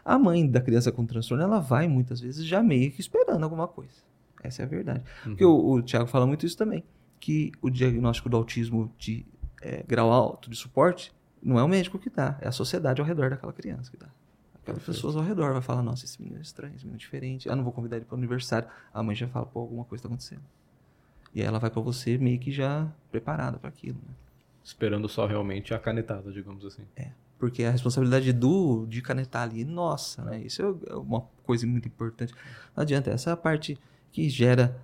A mãe da criança com transtorno, ela vai muitas vezes já meio que esperando alguma coisa. Essa é a verdade. Uhum. Porque o, o Tiago fala muito isso também, que o diagnóstico do autismo de é, grau alto de suporte não é o médico que dá, é a sociedade ao redor daquela criança que dá. Aquelas pessoas ao redor vai falar, nossa, esse menino é estranho, esse menino é diferente. Ah, não vou convidar ele para o aniversário. A mãe já fala, pô, alguma coisa está acontecendo. E aí ela vai para você meio que já preparada para aquilo, né? Esperando só realmente a canetada, digamos assim. É, porque a responsabilidade do de canetar ali, nossa, né? Isso é uma coisa muito importante. Não adianta, essa é a parte que gera,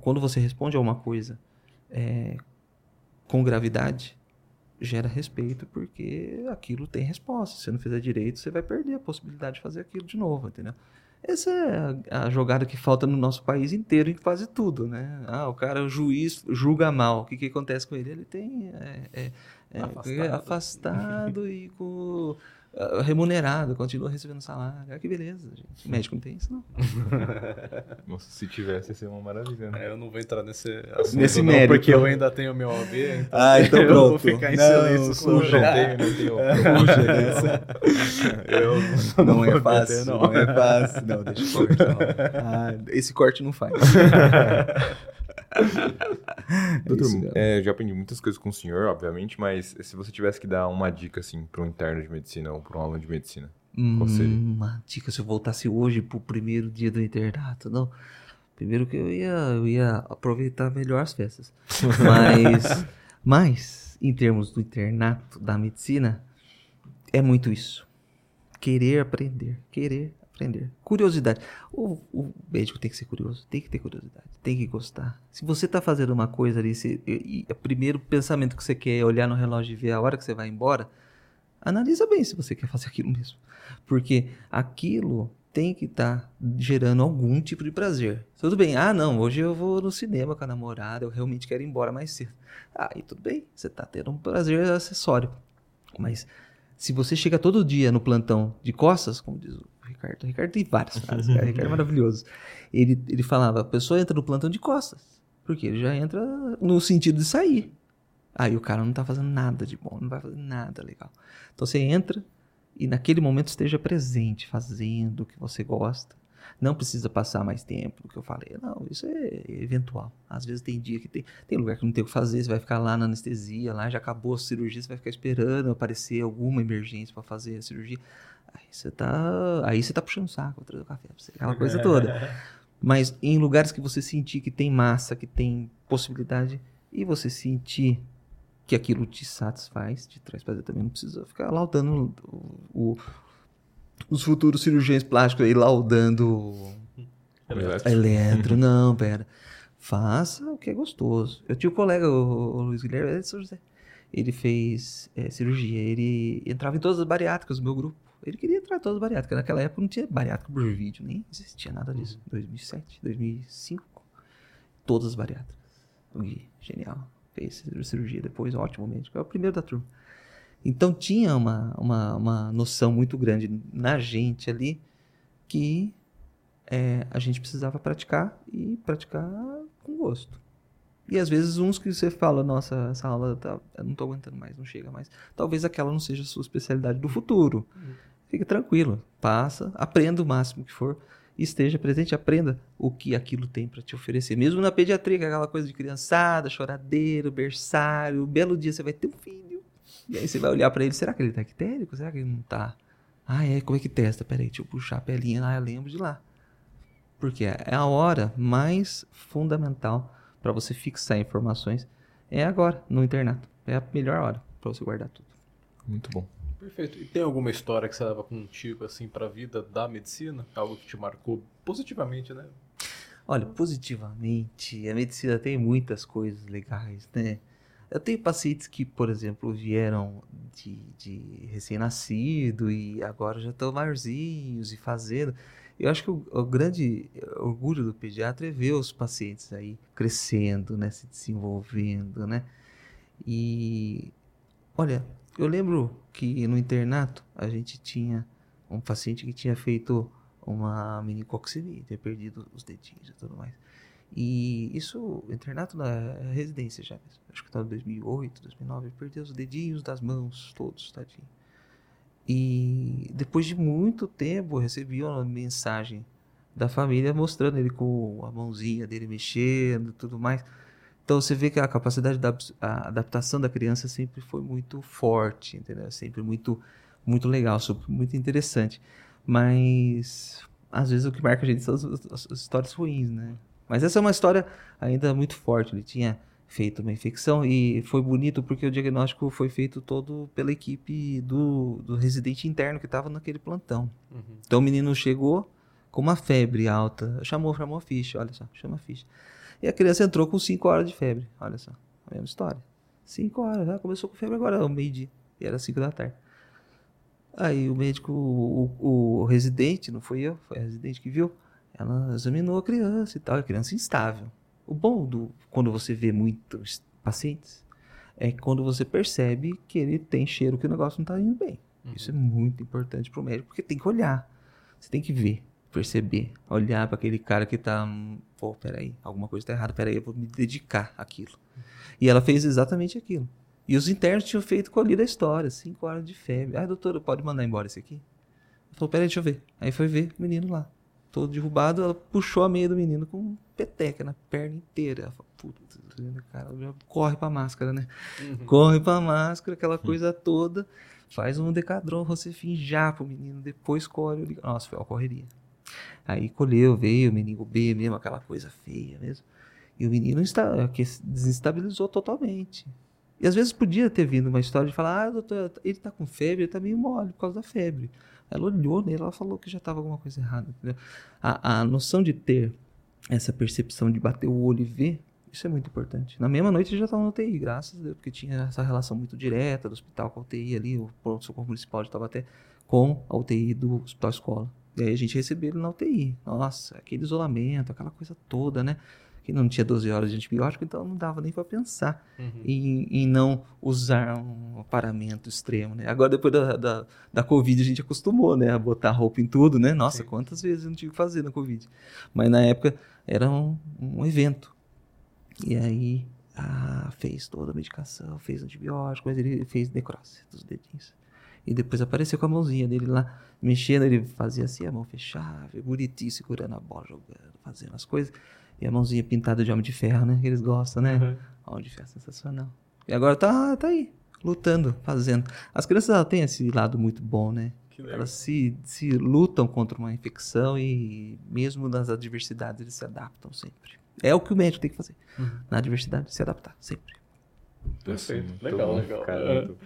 quando você responde a uma coisa é, com gravidade, gera respeito porque aquilo tem resposta. Se você não fizer direito, você vai perder a possibilidade de fazer aquilo de novo, entendeu? Essa é a, a, jogada que falta no nosso país inteiro em quase tudo, né? Ah, o cara, o juiz, julga mal. O que, que acontece com ele? Ele tem é, é, é afastado, afastado e com ah, remunerado, continua recebendo salário. Ah, que beleza, gente. O médico não tem isso, não. Nossa, se tivesse, ia ser uma maravilha. Né? É, eu não vou entrar nesse assunto, nesse não, mérito. porque eu ainda tenho meu OAB. Então ah, então pronto. Eu vou ficar em não, silêncio sobre não tenho, não tenho. Eu não, não é fácil, não. não é fácil. Não, deixa eu cortar. Ah, esse corte não faz. Doutor, é, já aprendi muitas coisas com o senhor, obviamente, mas se você tivesse que dar uma dica, assim, para um interno de medicina ou para um aluno de medicina, qual seria? Hum, uma dica, se eu voltasse hoje pro primeiro dia do internato, não. Primeiro que eu ia, eu ia aproveitar melhor as festas. Mas, mas, em termos do internato da medicina, é muito isso. Querer aprender, querer aprender. Curiosidade. O, o, médico tem que ser curioso, tem que ter curiosidade, tem que gostar. Se você está fazendo uma coisa ali, se, e, e, o primeiro pensamento que você quer é olhar no relógio e ver a hora que você vai embora, analisa bem se você quer fazer aquilo mesmo. Porque aquilo tem que estar tá gerando algum tipo de prazer. Tudo bem, ah, não, hoje eu vou no cinema com a namorada, eu realmente quero ir embora mais cedo. Ah, e tudo bem, você está tendo um prazer acessório. Mas se você chega todo dia no plantão de costas, como diz o Ricardo, o Ricardo tem várias frases, cara, o Ricardo é maravilhoso. Ele, ele falava, a pessoa entra no plantão de costas, porque ele já entra no sentido de sair. Aí o cara não está fazendo nada de bom, não vai fazer nada legal. Então você entra, e naquele momento esteja presente, fazendo o que você gosta. Não precisa passar mais tempo do que eu falei. Não, isso é eventual. Às vezes tem dia que tem, tem lugar que não tem o que fazer, você vai ficar lá na anestesia, lá já acabou a cirurgia, você vai ficar esperando aparecer alguma emergência para fazer a cirurgia. Aí você tá, aí você tá puxando o saco, trazer o café aquela coisa toda. Mas em lugares que você sentir que tem massa, que tem possibilidade, e você sentir que aquilo te satisfaz, te traz prazer também. Não precisa ficar laudando o, o, os futuros cirurgiões plásticos aí, laudando eletro. eletro. Não, pera. Faça o que é gostoso. Eu tinha um colega, o, o Luiz Guilherme, ele, ele fez é, cirurgia. Ele entrava em todas as bariátricas do meu grupo. Ele queria entrar em todas as bariátricas. Naquela época não tinha bariátrica por vídeo, nem existia nada disso. 2007, 2005. Todas as bariátricas. Genial fez cirurgia depois, ótimo médico, é o primeiro da turma. Então tinha uma, uma, uma noção muito grande na gente ali que é, a gente precisava praticar e praticar com gosto. E às vezes uns que você fala, nossa, essa aula tá, eu não estou aguentando mais, não chega mais. Talvez aquela não seja a sua especialidade do futuro. Uhum. Fique tranquilo, passa, aprenda o máximo que for esteja presente, aprenda o que aquilo tem para te oferecer. Mesmo na pediatria, é aquela coisa de criançada, choradeiro, berçário, um belo dia você vai ter um filho. E aí você vai olhar para ele, será que ele tá ictérico? Será que ele não tá? Ah, é, como é que testa? Peraí, deixa eu puxar a pelinha lá, eu lembro de lá. Porque é a hora mais fundamental para você fixar informações é agora, no internato. É a melhor hora para você guardar tudo. Muito bom. Perfeito. E tem alguma história que você leva contigo, assim, pra vida da medicina? Algo que te marcou positivamente, né? Olha, positivamente, a medicina tem muitas coisas legais, né? Eu tenho pacientes que, por exemplo, vieram de, de recém-nascido e agora já estão maiorzinhos e fazendo. Eu acho que o, o, grande orgulho do pediatra é ver os pacientes aí crescendo, né? Se desenvolvendo, né? E, olha, eu lembro que no internato a gente tinha um paciente que tinha feito uma minicoccemia, tinha perdido os dedinhos e tudo mais. E isso, internato na residência já, acho que estava em 2008, 2009, perdeu os dedinhos das mãos todos, tadinho. E depois de muito tempo eu recebi uma mensagem da família mostrando ele com a mãozinha dele mexendo tudo mais. Então você vê que a capacidade da a adaptação da criança sempre foi muito forte, entendeu? Sempre muito muito legal, muito interessante. Mas às vezes o que marca a gente são as, as, as, histórias ruins, né? Mas essa é uma história ainda muito forte. Ele tinha feito uma infecção e foi bonito porque o diagnóstico foi feito todo pela equipe do, do residente interno que estava naquele plantão. Uhum. Então o menino chegou com uma febre alta, chamou, chamou a ficha, olha só, chama a ficha. E a criança entrou com 5 horas de febre. Olha só, a mesma história. 5 horas, já começou com febre agora, é o meio-dia. E era 5 da tarde. Aí o médico, o, o, o, residente, não foi eu, foi a residente que viu, ela examinou a criança e tal, a criança instável. O bom do quando você vê muitos pacientes é quando você percebe que ele tem cheiro que o negócio não está indo bem. Uhum. Isso é muito importante para o médico, porque tem que olhar, você tem que ver perceber, olhar para aquele cara que tá, pô, peraí, alguma coisa tá errada, peraí, eu vou me dedicar àquilo. E ela fez exatamente aquilo. E os internos tinham feito colhida a história, cinco horas de febre. Ah, doutora, pode mandar embora esse aqui? Ela falou, peraí, deixa eu ver. Aí foi ver o menino lá, todo derrubado, ela puxou a meia do menino com peteca na perna inteira. Ela falou, puta, cara, corre pra máscara, né? Uhum. Corre pra máscara, aquela coisa toda. Faz um decadron, você finjar pro menino, depois colhe. Nossa, foi uma correria. Aí colheu, veio o menino B mesmo, aquela coisa feia mesmo. E o menino está, que desestabilizou totalmente. E às vezes podia ter vindo uma história de falar, ah, doutor, ele está com febre, ele está meio mole por causa da febre. Ela olhou nele, ela falou que já estava alguma coisa errada. A, a noção de ter essa percepção de bater o olho e ver Isso é muito importante. Na mesma noite já estava no UTI, graças a Deus, porque tinha essa relação muito direta do hospital com a UTI ali, o pronto-socorro municipal de Taubaté, com a UTI do hospital escola. E aí a gente recebeu ele na UTI. Nossa, aquele isolamento, aquela coisa toda, né? Que não tinha 12 horas de antibiótico, então não dava nem para pensar uhum. em, em, não usar um paramento extremo, né? Agora, depois da, da, da Covid, a gente acostumou, né? A botar roupa em tudo, né? Nossa, Sim. quantas vezes eu não tive que fazer na Covid. Mas na época era um, um evento. E aí ah, fez toda a medicação, fez antibiótico, mas ele fez necrose dos dedinhos. E depois apareceu com a mãozinha dele lá, mexendo, ele fazia assim, a mão fechava, bonitinho, segurando a bola, jogando, fazendo as coisas. E a mãozinha pintada de homem de ferro, né? Que eles gostam, né? Uhum. Homem de ferro sensacional. E agora tá, tá aí, lutando, fazendo. As crianças elas têm esse lado muito bom, né? Elas se, se lutam contra uma infecção e mesmo nas adversidades eles se adaptam sempre. É o que o médico tem que fazer. Uhum. Na adversidade, se adaptar, sempre. Perfeito. Legal, bom, legal. Cara, uh,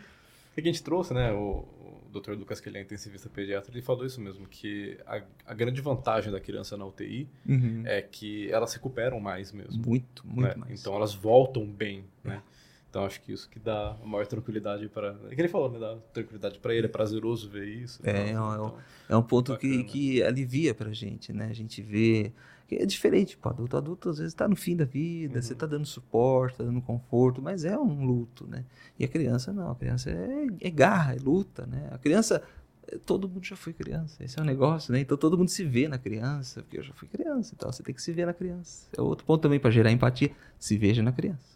que a gente trouxe, né? O, o Dr. Lucas, que ele é intensivista pediatra, ele falou isso mesmo, que a, a grande vantagem da criança na UTI uhum. é que elas recuperam mais mesmo. Muito, muito né? mais. Então elas voltam bem, é. né? Então acho que isso que dá maior tranquilidade para. É que ele falou, né? Dá tranquilidade para ele, é prazeroso ver isso. É, é, então, é um ponto que, que alivia para a gente, né? A gente vê que é diferente, pô, adulto, adulto às vezes está no fim da vida, uhum. você está dando suporte, está dando conforto, mas é um luto, né? E a criança não, a criança é, é garra, é luta, né? A criança, eh, todo mundo já foi criança, esse é o um negócio, né? Então todo mundo se vê na criança, porque eu já fui criança, então você tem que se ver na criança. É outro ponto também para gerar empatia, se veja na criança.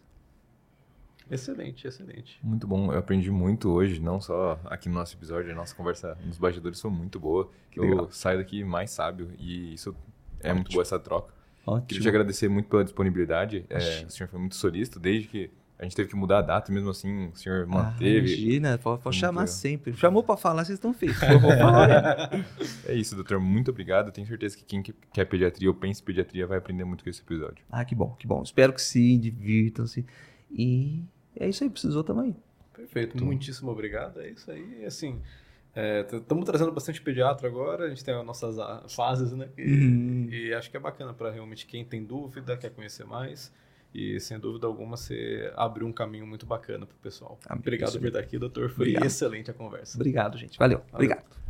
Excelente, excelente. Muito bom. Eu aprendi muito hoje, não só aqui no nosso episódio, a nossa conversa nos bastidores foi muito boa. Que eu legal. saio daqui mais sábio e isso é Ótimo. muito boa essa troca. Ótimo. Queria te agradecer muito pela disponibilidade. É, o senhor foi muito solícito desde que a gente teve que mudar a data, mesmo assim o senhor ah, manteve. Ah, imagina, pode, pode chamar sempre. Chamou para falar, vocês estão feitos. Eu vou falar. é isso, doutor. Muito obrigado. Tenho certeza que quem quer pediatria ou pensa em pediatria vai aprender muito com esse episódio. Ah, que bom, que bom. Espero que sim, divirtam-se. E é isso aí, precisou também. Perfeito, muitíssimo obrigado. É isso aí. Assim, estamos é, trazendo bastante pediatra agora, a gente tem as nossas fases, né? E, uhum. e acho que é bacana para realmente quem tem dúvida, quer conhecer mais. E sem dúvida alguma você abriu um caminho muito bacana para o pessoal. Ah, Obrigado por estar aqui, doutor. Foi Obrigado. excelente a conversa. Obrigado, gente. Valeu. Valeu. Obrigado.